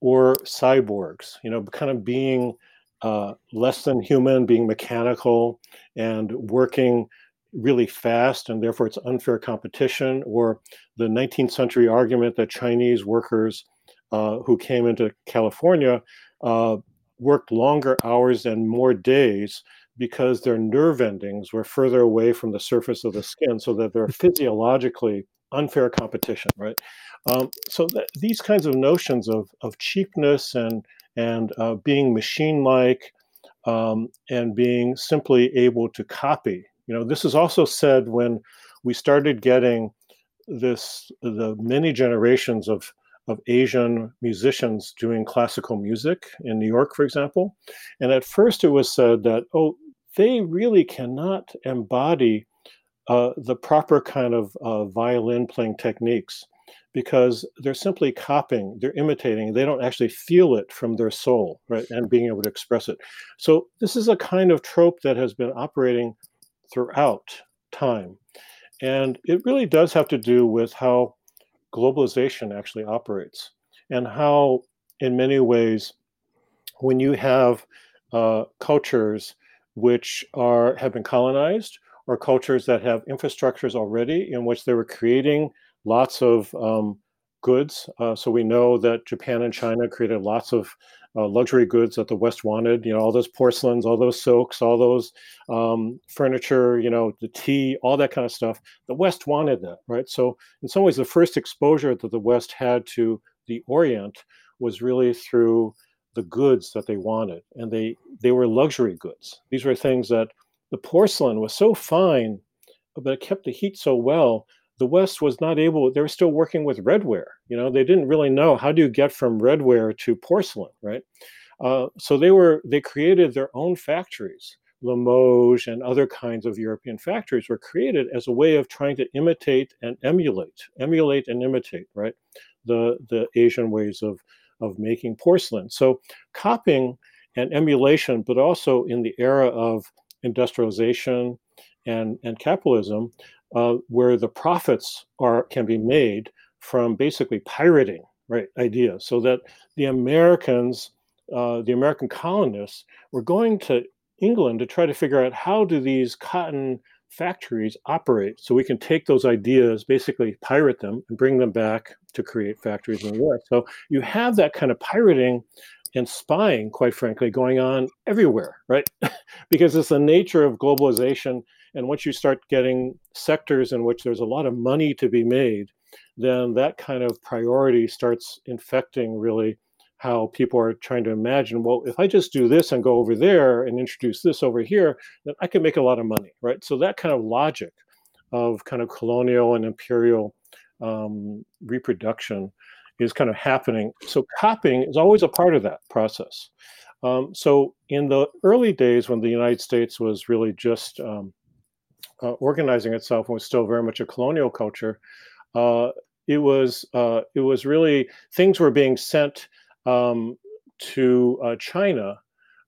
or cyborgs, you know, kind of being uh, less than human, being mechanical and working really fast, and therefore it's unfair competition, or the 19th century argument that Chinese workers uh, who came into California uh, worked longer hours and more days because their nerve endings were further away from the surface of the skin, so that they're *laughs* physiologically unfair competition, right? Um, so th- these kinds of notions of, of cheapness and and uh, being machine-like um, and being simply able to copy. You know, this is also said when we started getting this the many generations of of Asian musicians doing classical music in New York, for example. And at first it was said that, oh, they really cannot embody uh, the proper kind of uh, violin playing techniques because they're simply copying, they're imitating, they don't actually feel it from their soul, right? And being able to express it. So this is a kind of trope that has been operating throughout time. And it really does have to do with how globalization actually operates and how, in many ways, when you have uh, cultures which are have been colonized or cultures that have infrastructures already in which they were creating lots of um, goods. Uh, so we know that Japan and China created lots of uh, luxury goods that the West wanted. You know, all those porcelains, all those silks, all those um, furniture. You know, the tea, all that kind of stuff. The West wanted that, right? So in some ways, the first exposure that the West had to the Orient was really through the goods that they wanted, and they they were luxury goods. These were things that the porcelain was so fine, but it kept the heat so well the West was not able, they were still working with redware. You know, they didn't really know how do you get from redware to porcelain, right? Uh, so they were, they created their own factories Limoges and other kinds of European factories were created as a way of trying to imitate and emulate, emulate and imitate, right, the the Asian ways of of making porcelain. So copying and emulation, but also in the era of industrialization and and capitalism, uh, where the profits are can be made from basically pirating right ideas, so that the Americans, uh, the American colonists, were going to England to try to figure out how do these cotton factories operate so we can take those ideas basically pirate them and bring them back to create factories in the west so you have that kind of pirating and spying quite frankly going on everywhere right? *laughs* Because it's the nature of globalization and once you start getting sectors in which there's a lot of money to be made then that kind of priority starts infecting really how people are trying to imagine well if i just do this and go over there and introduce this over here then i can make a lot of money right? So that kind of logic of kind of colonial and imperial um, reproduction is kind of happening. So copying is always a part of that process. Um, so in the early days when the united states was really just um, uh, organizing itself and was still very much a colonial culture uh, it was uh, it was really things were being sent um, to uh, China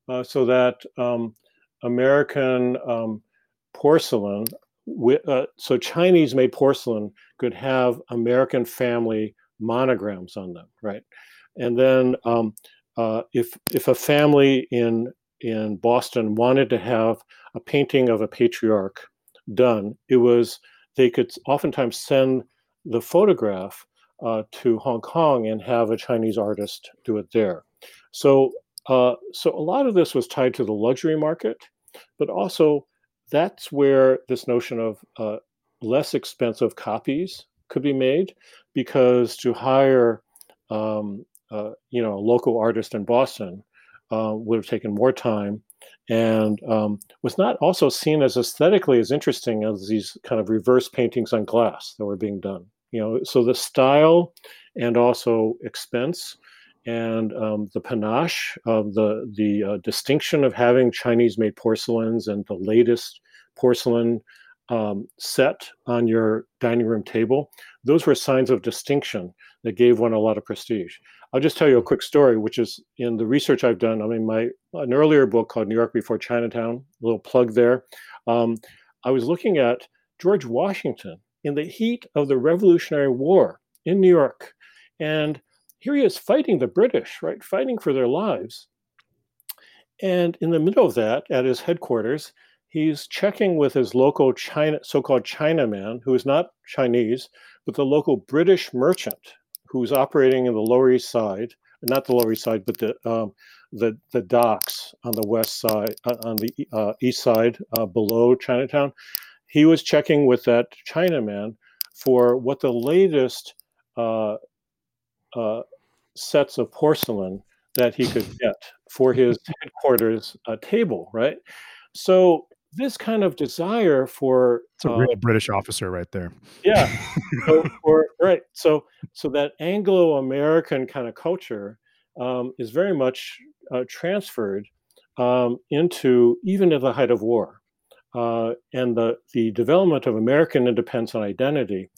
uh, so that um, American um, porcelain, uh, so Chinese made porcelain could have American family monograms on them, right? And then um, uh, if if a family in in Boston wanted to have a painting of a patriarch done, it was they could oftentimes send the photograph uh, to Hong Kong and have a Chinese artist do it there. So, uh, so a lot of this was tied to the luxury market, but also that's where this notion of uh, less expensive copies could be made, because to hire, um, uh, you know, a local artist in Boston uh, would have taken more time. And um, was not also seen as aesthetically as interesting as these kind of reverse paintings on glass that were being done. You know so the style and also expense and um, the panache of the the uh, distinction of having Chinese made porcelains and the latest porcelain um, set on your dining room table, those were signs of distinction that gave one a lot of prestige. I'll just tell you a quick story, which is in the research I've done. I mean, my an earlier book called New York Before Chinatown, a little plug there. Um, I was looking at George Washington in the heat of the Revolutionary War in New York. And here he is fighting the British, right? Fighting for their lives. And in the middle of that, at his headquarters, he's checking with his local China, so-called Chinaman, who is not Chinese, but the local British merchant who's operating in the Lower East Side, not the Lower East Side, but the um, the the docks on the west side, uh, on the uh, east side, uh, below Chinatown he was checking with that Chinaman for what the latest uh, uh, sets of porcelain that he could get for his *laughs* headquarters uh, table, right? So this kind of desire for it's a real uh, British officer right there. Yeah. *laughs* so for, right. So so that Anglo-American kind of culture um, is very much uh, transferred um, into even at the height of war uh, and the, the development of American independence and identity,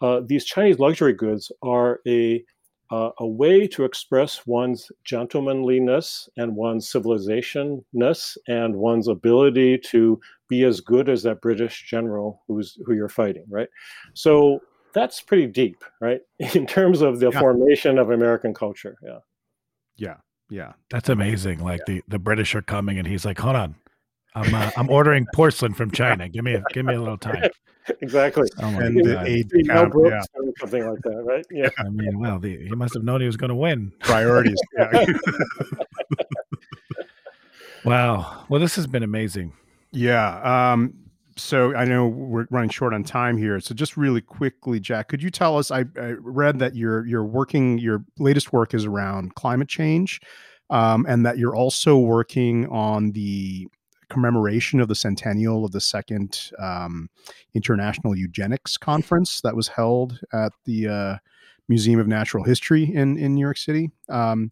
uh, these Chinese luxury goods are a, uh, a way to express one's gentlemanliness and one's civilizationness and one's ability to be as good as that British general who's who you're fighting, right? So that's pretty deep, right? *laughs* In terms of the yeah. formation of American culture. Yeah. Yeah. Yeah. That's amazing. Like yeah. the, the British are coming and he's like, hold on, I'm uh, I'm ordering porcelain from China. Give me a give me a little time. exactly. Oh my and God. aid yeah. something like that, right? Yeah. I mean, well, the, he must have known he was going to win. Priorities. *laughs* Wow. Well, this has been amazing. Yeah. Um, so I know we're running short on time here. So just really quickly, Jack, could you tell us? I, I read that your your working your latest work is around climate change, um, and that you're also working on the commemoration of the centennial of the second um, International Eugenics Conference that was held at the uh, Museum of Natural History in in New York City. Um,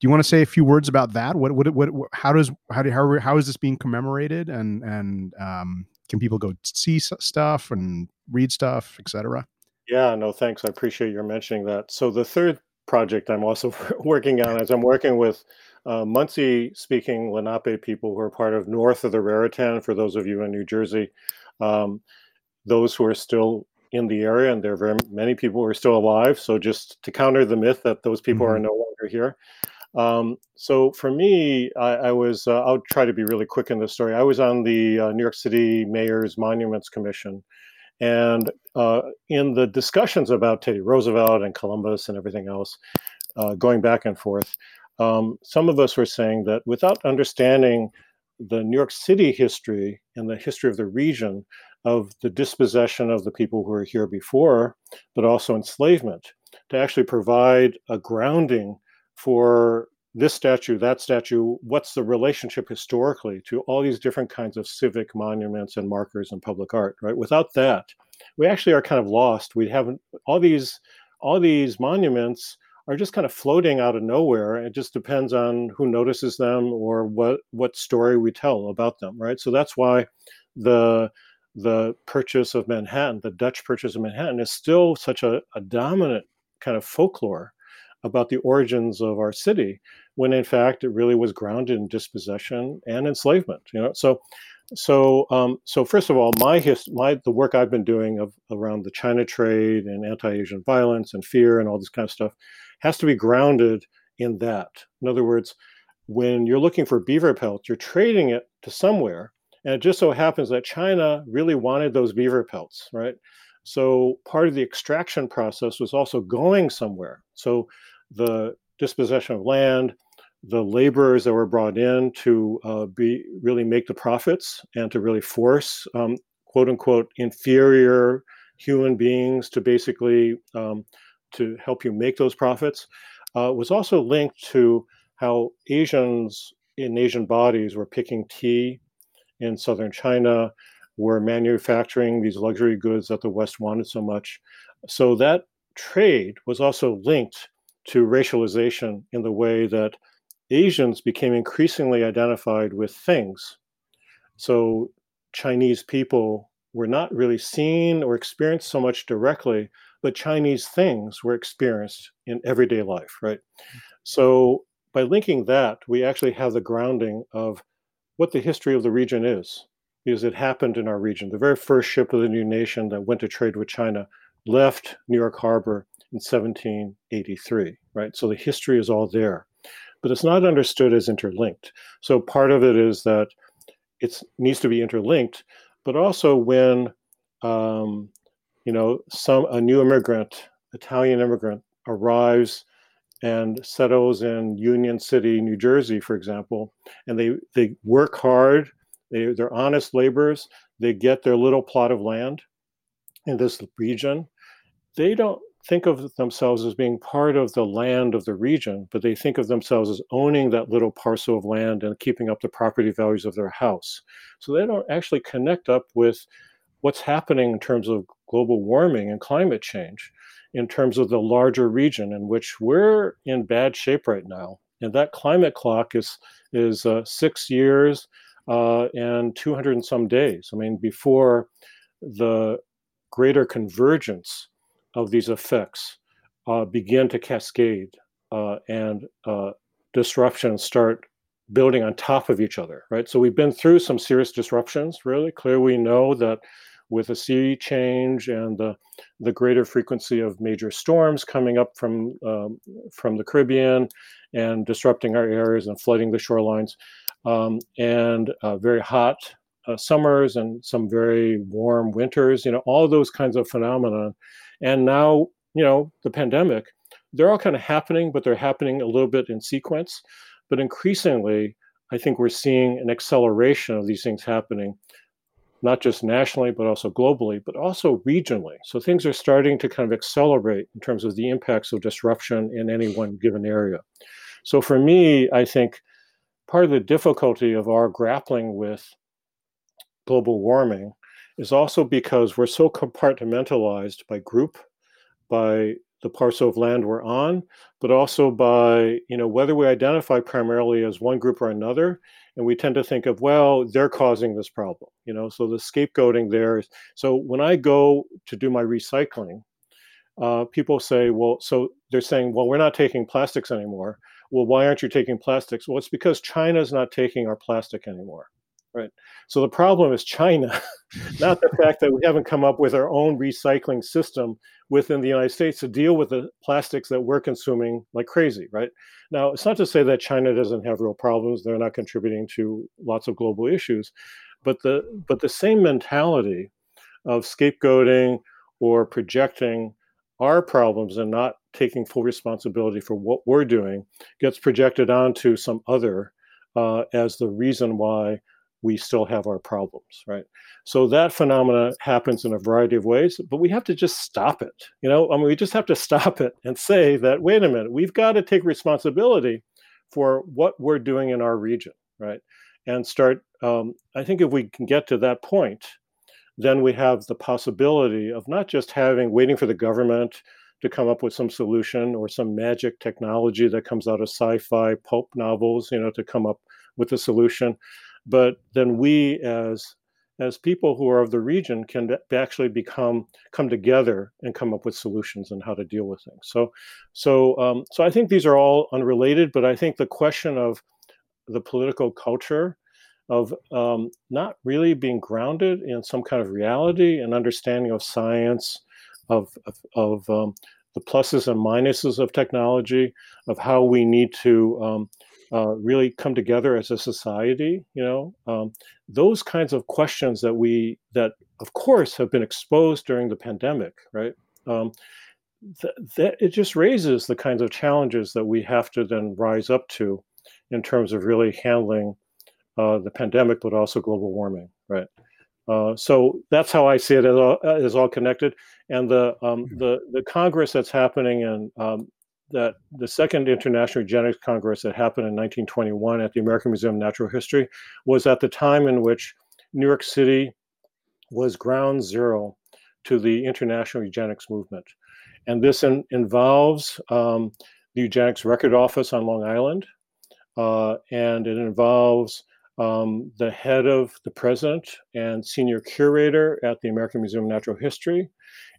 do you want to say a few words about that? What, what, what, how does, how do, how, how is this being commemorated? And, and, um, can people go see stuff and read stuff, etc.? Yeah, no, thanks. I appreciate your mentioning that. So the third project I'm also *laughs* working on is I'm working with uh, Munsee speaking Lenape people who are part of north of the Raritan, for those of you in New Jersey, um, those who are still in the area, and there are very many people who are still alive. So just to counter the myth that those people mm-hmm. are no longer here. Um, so for me, I, I was, uh, I'll try to be really quick in this story. I was on the uh, New York City Mayor's Monuments Commission. And uh, in the discussions about Teddy Roosevelt and Columbus and everything else, uh, going back and forth, um, some of us were saying that without understanding the New York City history and the history of the region of the dispossession of the people who were here before, but also enslavement, to actually provide a grounding for this statue, that statue, what's the relationship historically to all these different kinds of civic monuments and markers and public art, right? Without that, we actually are kind of lost. We haven't all these all these monuments are just kind of floating out of nowhere. It just depends on who notices them or what what story we tell about them, right? So that's why the the purchase of Manhattan, the Dutch purchase of Manhattan, is still such a, a dominant kind of folklore about the origins of our city, when in fact it really was grounded in dispossession and enslavement. You know, so so um, so first of all, my his, my the work I've been doing of around the China trade and anti-Asian violence and fear and all this kind of stuff has to be grounded in that. In other words, when you're looking for beaver pelts, you're trading it to somewhere, and it just so happens that China really wanted those beaver pelts, right? So part of the extraction process was also going somewhere. So the dispossession of land, the laborers that were brought in to uh, be really make the profits and to really force um, quote unquote inferior human beings to basically um, to help you make those profits uh, was also linked to how Asians in Asian bodies were picking tea in southern China, were manufacturing these luxury goods that the West wanted so much. So that trade was also linked to racialization in the way that Asians became increasingly identified with things. So Chinese people were not really seen or experienced so much directly, but Chinese things were experienced in everyday life, right? So by linking that, we actually have the grounding of what the history of the region is, because it happened in our region. The very first ship of the new nation that went to trade with China left New York Harbor in 1783, right? So the history is all there, but it's not understood as interlinked. So part of it is that it needs to be interlinked, but also when um, you know some a new immigrant, Italian immigrant, arrives and settles in Union City, New Jersey, for example, and they they work hard, they, they're honest laborers, they get their little plot of land in this region. They don't think of themselves as being part of the land of the region, but they think of themselves as owning that little parcel of land and keeping up the property values of their house. So they don't actually connect up with what's happening in terms of global warming and climate change, in terms of the larger region in which we're in bad shape right now. And that climate clock is is uh, six years uh, and 200 and some days. I mean, before the greater convergence of these effects uh, begin to cascade uh, and uh, disruptions start building on top of each other, right? So we've been through some serious disruptions, really. Clearly, we know that with the sea change and the, the greater frequency of major storms coming up from, um, from the Caribbean and disrupting our areas and flooding the shorelines, um, and uh, very hot uh, summers and some very warm winters, you know, all those kinds of phenomena and now, you know, the pandemic, they're all kind of happening, but they're happening a little bit in sequence. But increasingly, I think we're seeing an acceleration of these things happening, not just nationally, but also globally, but also regionally. So things are starting to kind of accelerate in terms of the impacts of disruption in any one given area. So for me, I think part of the difficulty of our grappling with global warming is also because we're so compartmentalized by group, by the parcel of land we're on, but also by you know whether we identify primarily as one group or another, and we tend to think of well they're causing this problem, you know. So the scapegoating there is so when I go to do my recycling, uh, people say well so they're saying well we're not taking plastics anymore. Well, why aren't you taking plastics? Well, it's because China's not taking our plastic anymore right? So the problem is China, *laughs* not the fact that we haven't come up with our own recycling system within the United States to deal with the plastics that we're consuming like crazy, right? Now, it's not to say that China doesn't have real problems; they're not contributing to lots of global issues, but the but the same mentality of scapegoating or projecting our problems and not taking full responsibility for what we're doing gets projected onto some other uh, as the reason why we still have our problems, right? So that phenomena happens in a variety of ways, but we have to just stop it. You know, I mean, we just have to *laughs* stop it and say that, wait a minute, we've got to take responsibility for what we're doing in our region, right? And start, um, I think if we can get to that point, then we have the possibility of not just having, waiting for the government to come up with some solution or some magic technology that comes out of sci fi pulp novels, you know, to come up with a solution but then we as as people who are of the region can actually become come together and come up with solutions and how to deal with things. So so um, so i think these are all unrelated but i think the question of the political culture of um, not really being grounded in some kind of reality and understanding of science of of, of um, the pluses and minuses of technology of how we need to um, uh, really come together as a society you know um, those kinds of questions that we that of course have been exposed during the pandemic right um, th- that it just raises the kinds of challenges that we have to then rise up to in terms of really handling uh, the pandemic but also global warming right uh, so that's how I see it as all, as all connected. And the um, mm-hmm. the the Congress that's happening in um, that the second International Eugenics Congress that happened in 1921 at the American Museum of Natural History was at the time in which New York City was ground zero to the international eugenics movement. And this in, involves um, the Eugenics Record Office on Long Island, uh, and it involves um, the head of the president and senior curator at the American Museum of Natural History.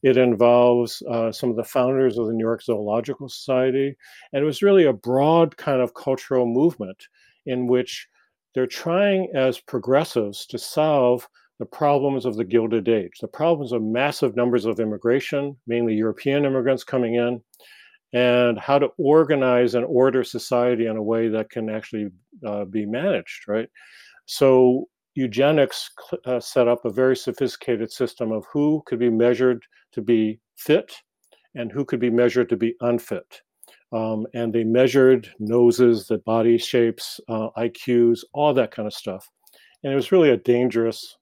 It involves uh, some of the founders of the New York Zoological Society. And it was really a broad kind of cultural movement in which they're trying as progressives to solve the problems of the Gilded Age, the problems of massive numbers of immigration, mainly European immigrants coming in, and how to organize and order society in a way that can actually uh, be managed, right? So eugenics uh, set up a very sophisticated system of who could be measured to be fit and who could be measured to be unfit. Um, and they measured noses, the body shapes, uh, IQs, all that kind of stuff. And it was really a dangerous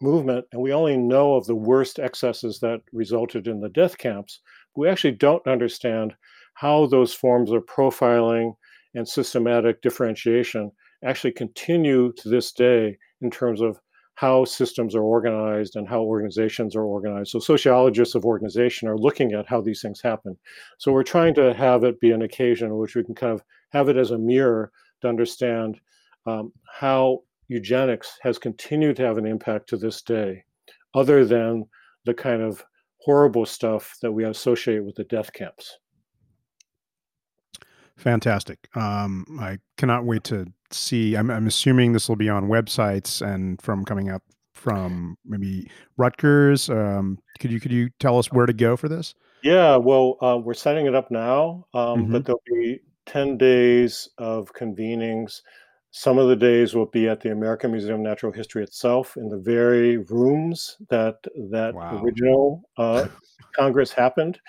movement. And we only know of the worst excesses that resulted in the death camps we actually don't understand how those forms of profiling and systematic differentiation actually continue to this day in terms of how systems are organized and how organizations are organized. So sociologists of organization are looking at how these things happen. So we're trying to have it be an occasion in which we can kind of have it as a mirror to understand um, how eugenics has continued to have an impact to this day, other than the kind of horrible stuff that we associate with the death camps. Fantastic. Um, I cannot wait to see. I'm, I'm assuming this will be on websites and from coming up from maybe Rutgers. Um, could you could you tell us where to go for this? Yeah, well, uh, we're setting it up now, um, mm-hmm. but there'll be ten days of convenings some of the days will be at the American Museum of Natural History itself, in the very rooms that that wow. original uh, *laughs* Congress happened.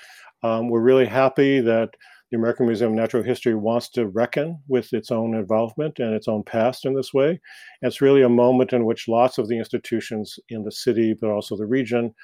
Um, we're really happy that the American Museum of Natural History wants to reckon with its own involvement and its own past in this way. And it's really a moment in which lots of the institutions in the city, but also the region,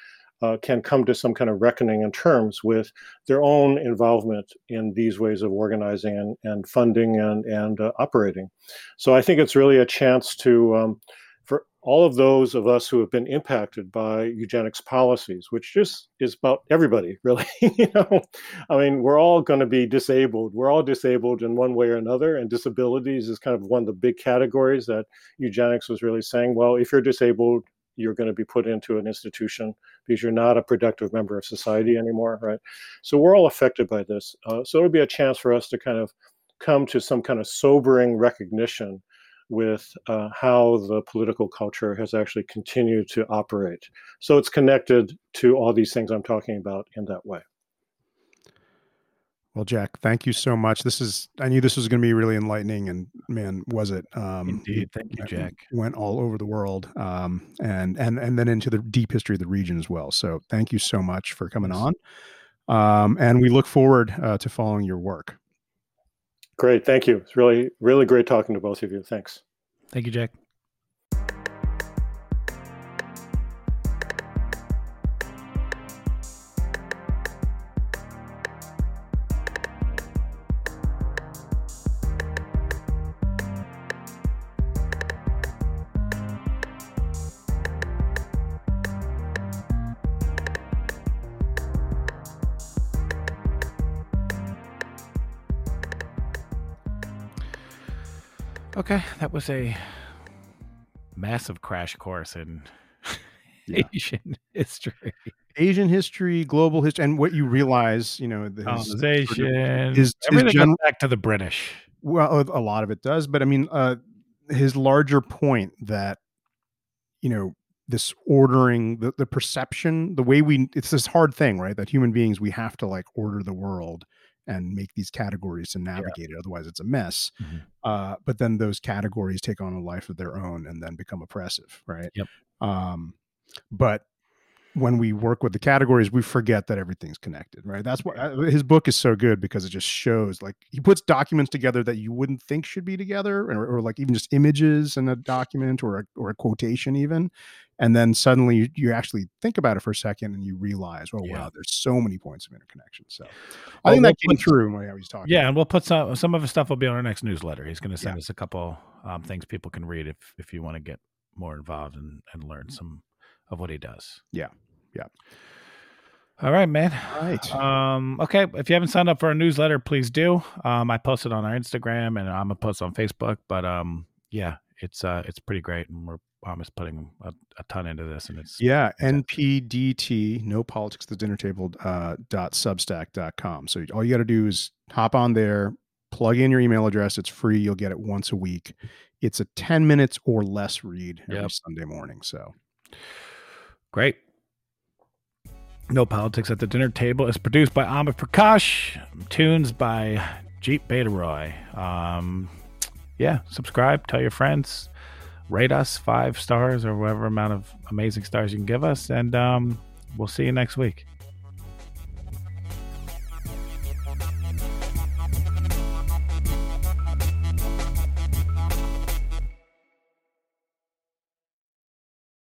uh, can come to some kind of reckoning in terms with their own involvement in these ways of organizing and, and funding and, and uh, operating. So I think it's really a chance to um, for all of those of us who have been impacted by eugenics policies, which just is about everybody, *laughs* really. you know, I mean, we're all going to be disabled. We're all disabled in one way or another, and disabilities is kind of one of the big categories that eugenics was really saying. Well, if you're disabled, you're going to be put into an institution because you're not a productive member of society anymore, right? So we're all affected by this. Uh, so it'll be a chance for us to kind of come to some kind of sobering recognition with uh, how the political culture has actually continued to operate. So it's connected to all these things I'm talking about in that way. Well, Jack, thank you so much. This is I knew this was going to be really enlightening, and man, was it? Um, Indeed, thank you, Jack. Went all over the world, um, and and and then into the deep history of the region as well. So, thank you so much for coming on, um, and we look forward uh, to following your work. Great, thank you. It's really really great talking to both of you. Thanks. Thank you, Jack. Okay, that was a massive crash course in *laughs* yeah. Asian *laughs* history. Asian history, global history, and what you realize, you know, the colonization is everything gen- back to the British. Well, a lot of it does, but I mean, uh, his larger point that you know this ordering, the the perception, the way we it's this hard thing, right? That human beings we have to like order the world and make these categories to navigate yeah. it. Otherwise, it's a mess. Mm-hmm. Uh, but then those categories take on a life of their own and then become oppressive, right? Yep. Um, but when we work with the categories, we forget that everything's connected, right? That's what uh, his book is so good because it just shows like he puts documents together that you wouldn't think should be together, or, or like even just images in a document or a, or a quotation, even. And then suddenly you, you, actually think about it for a second and you realize, oh, yeah. wow, there's so many points of interconnection. So well, I think we'll that came through when I was talking. Yeah. And we'll put some, some of his stuff will be on our next newsletter. He's going to send yeah. us a couple um, things people can read if, if you want to get more involved and, and learn some of what he does. Yeah. Yeah. All right, man. All right. Um, okay. If you haven't signed up for our newsletter, please do. Um, I post it on our Instagram and I'm gonna post on Facebook. But um, yeah, it's uh, it's pretty great, and we're almost putting a, a ton into this, and it's yeah. NPDT, no politics the dinner table uh, dot substack dot com. So all you got to do is hop on there, plug in your email address. It's free. You'll get it once a week. It's a ten minutes or less read every yep. Sunday morning. So great. No Politics at the Dinner Table is produced by Amit Prakash, tunes by Jeep Beta Roy. Um, yeah, subscribe, tell your friends, rate us five stars or whatever amount of amazing stars you can give us, and um, we'll see you next week.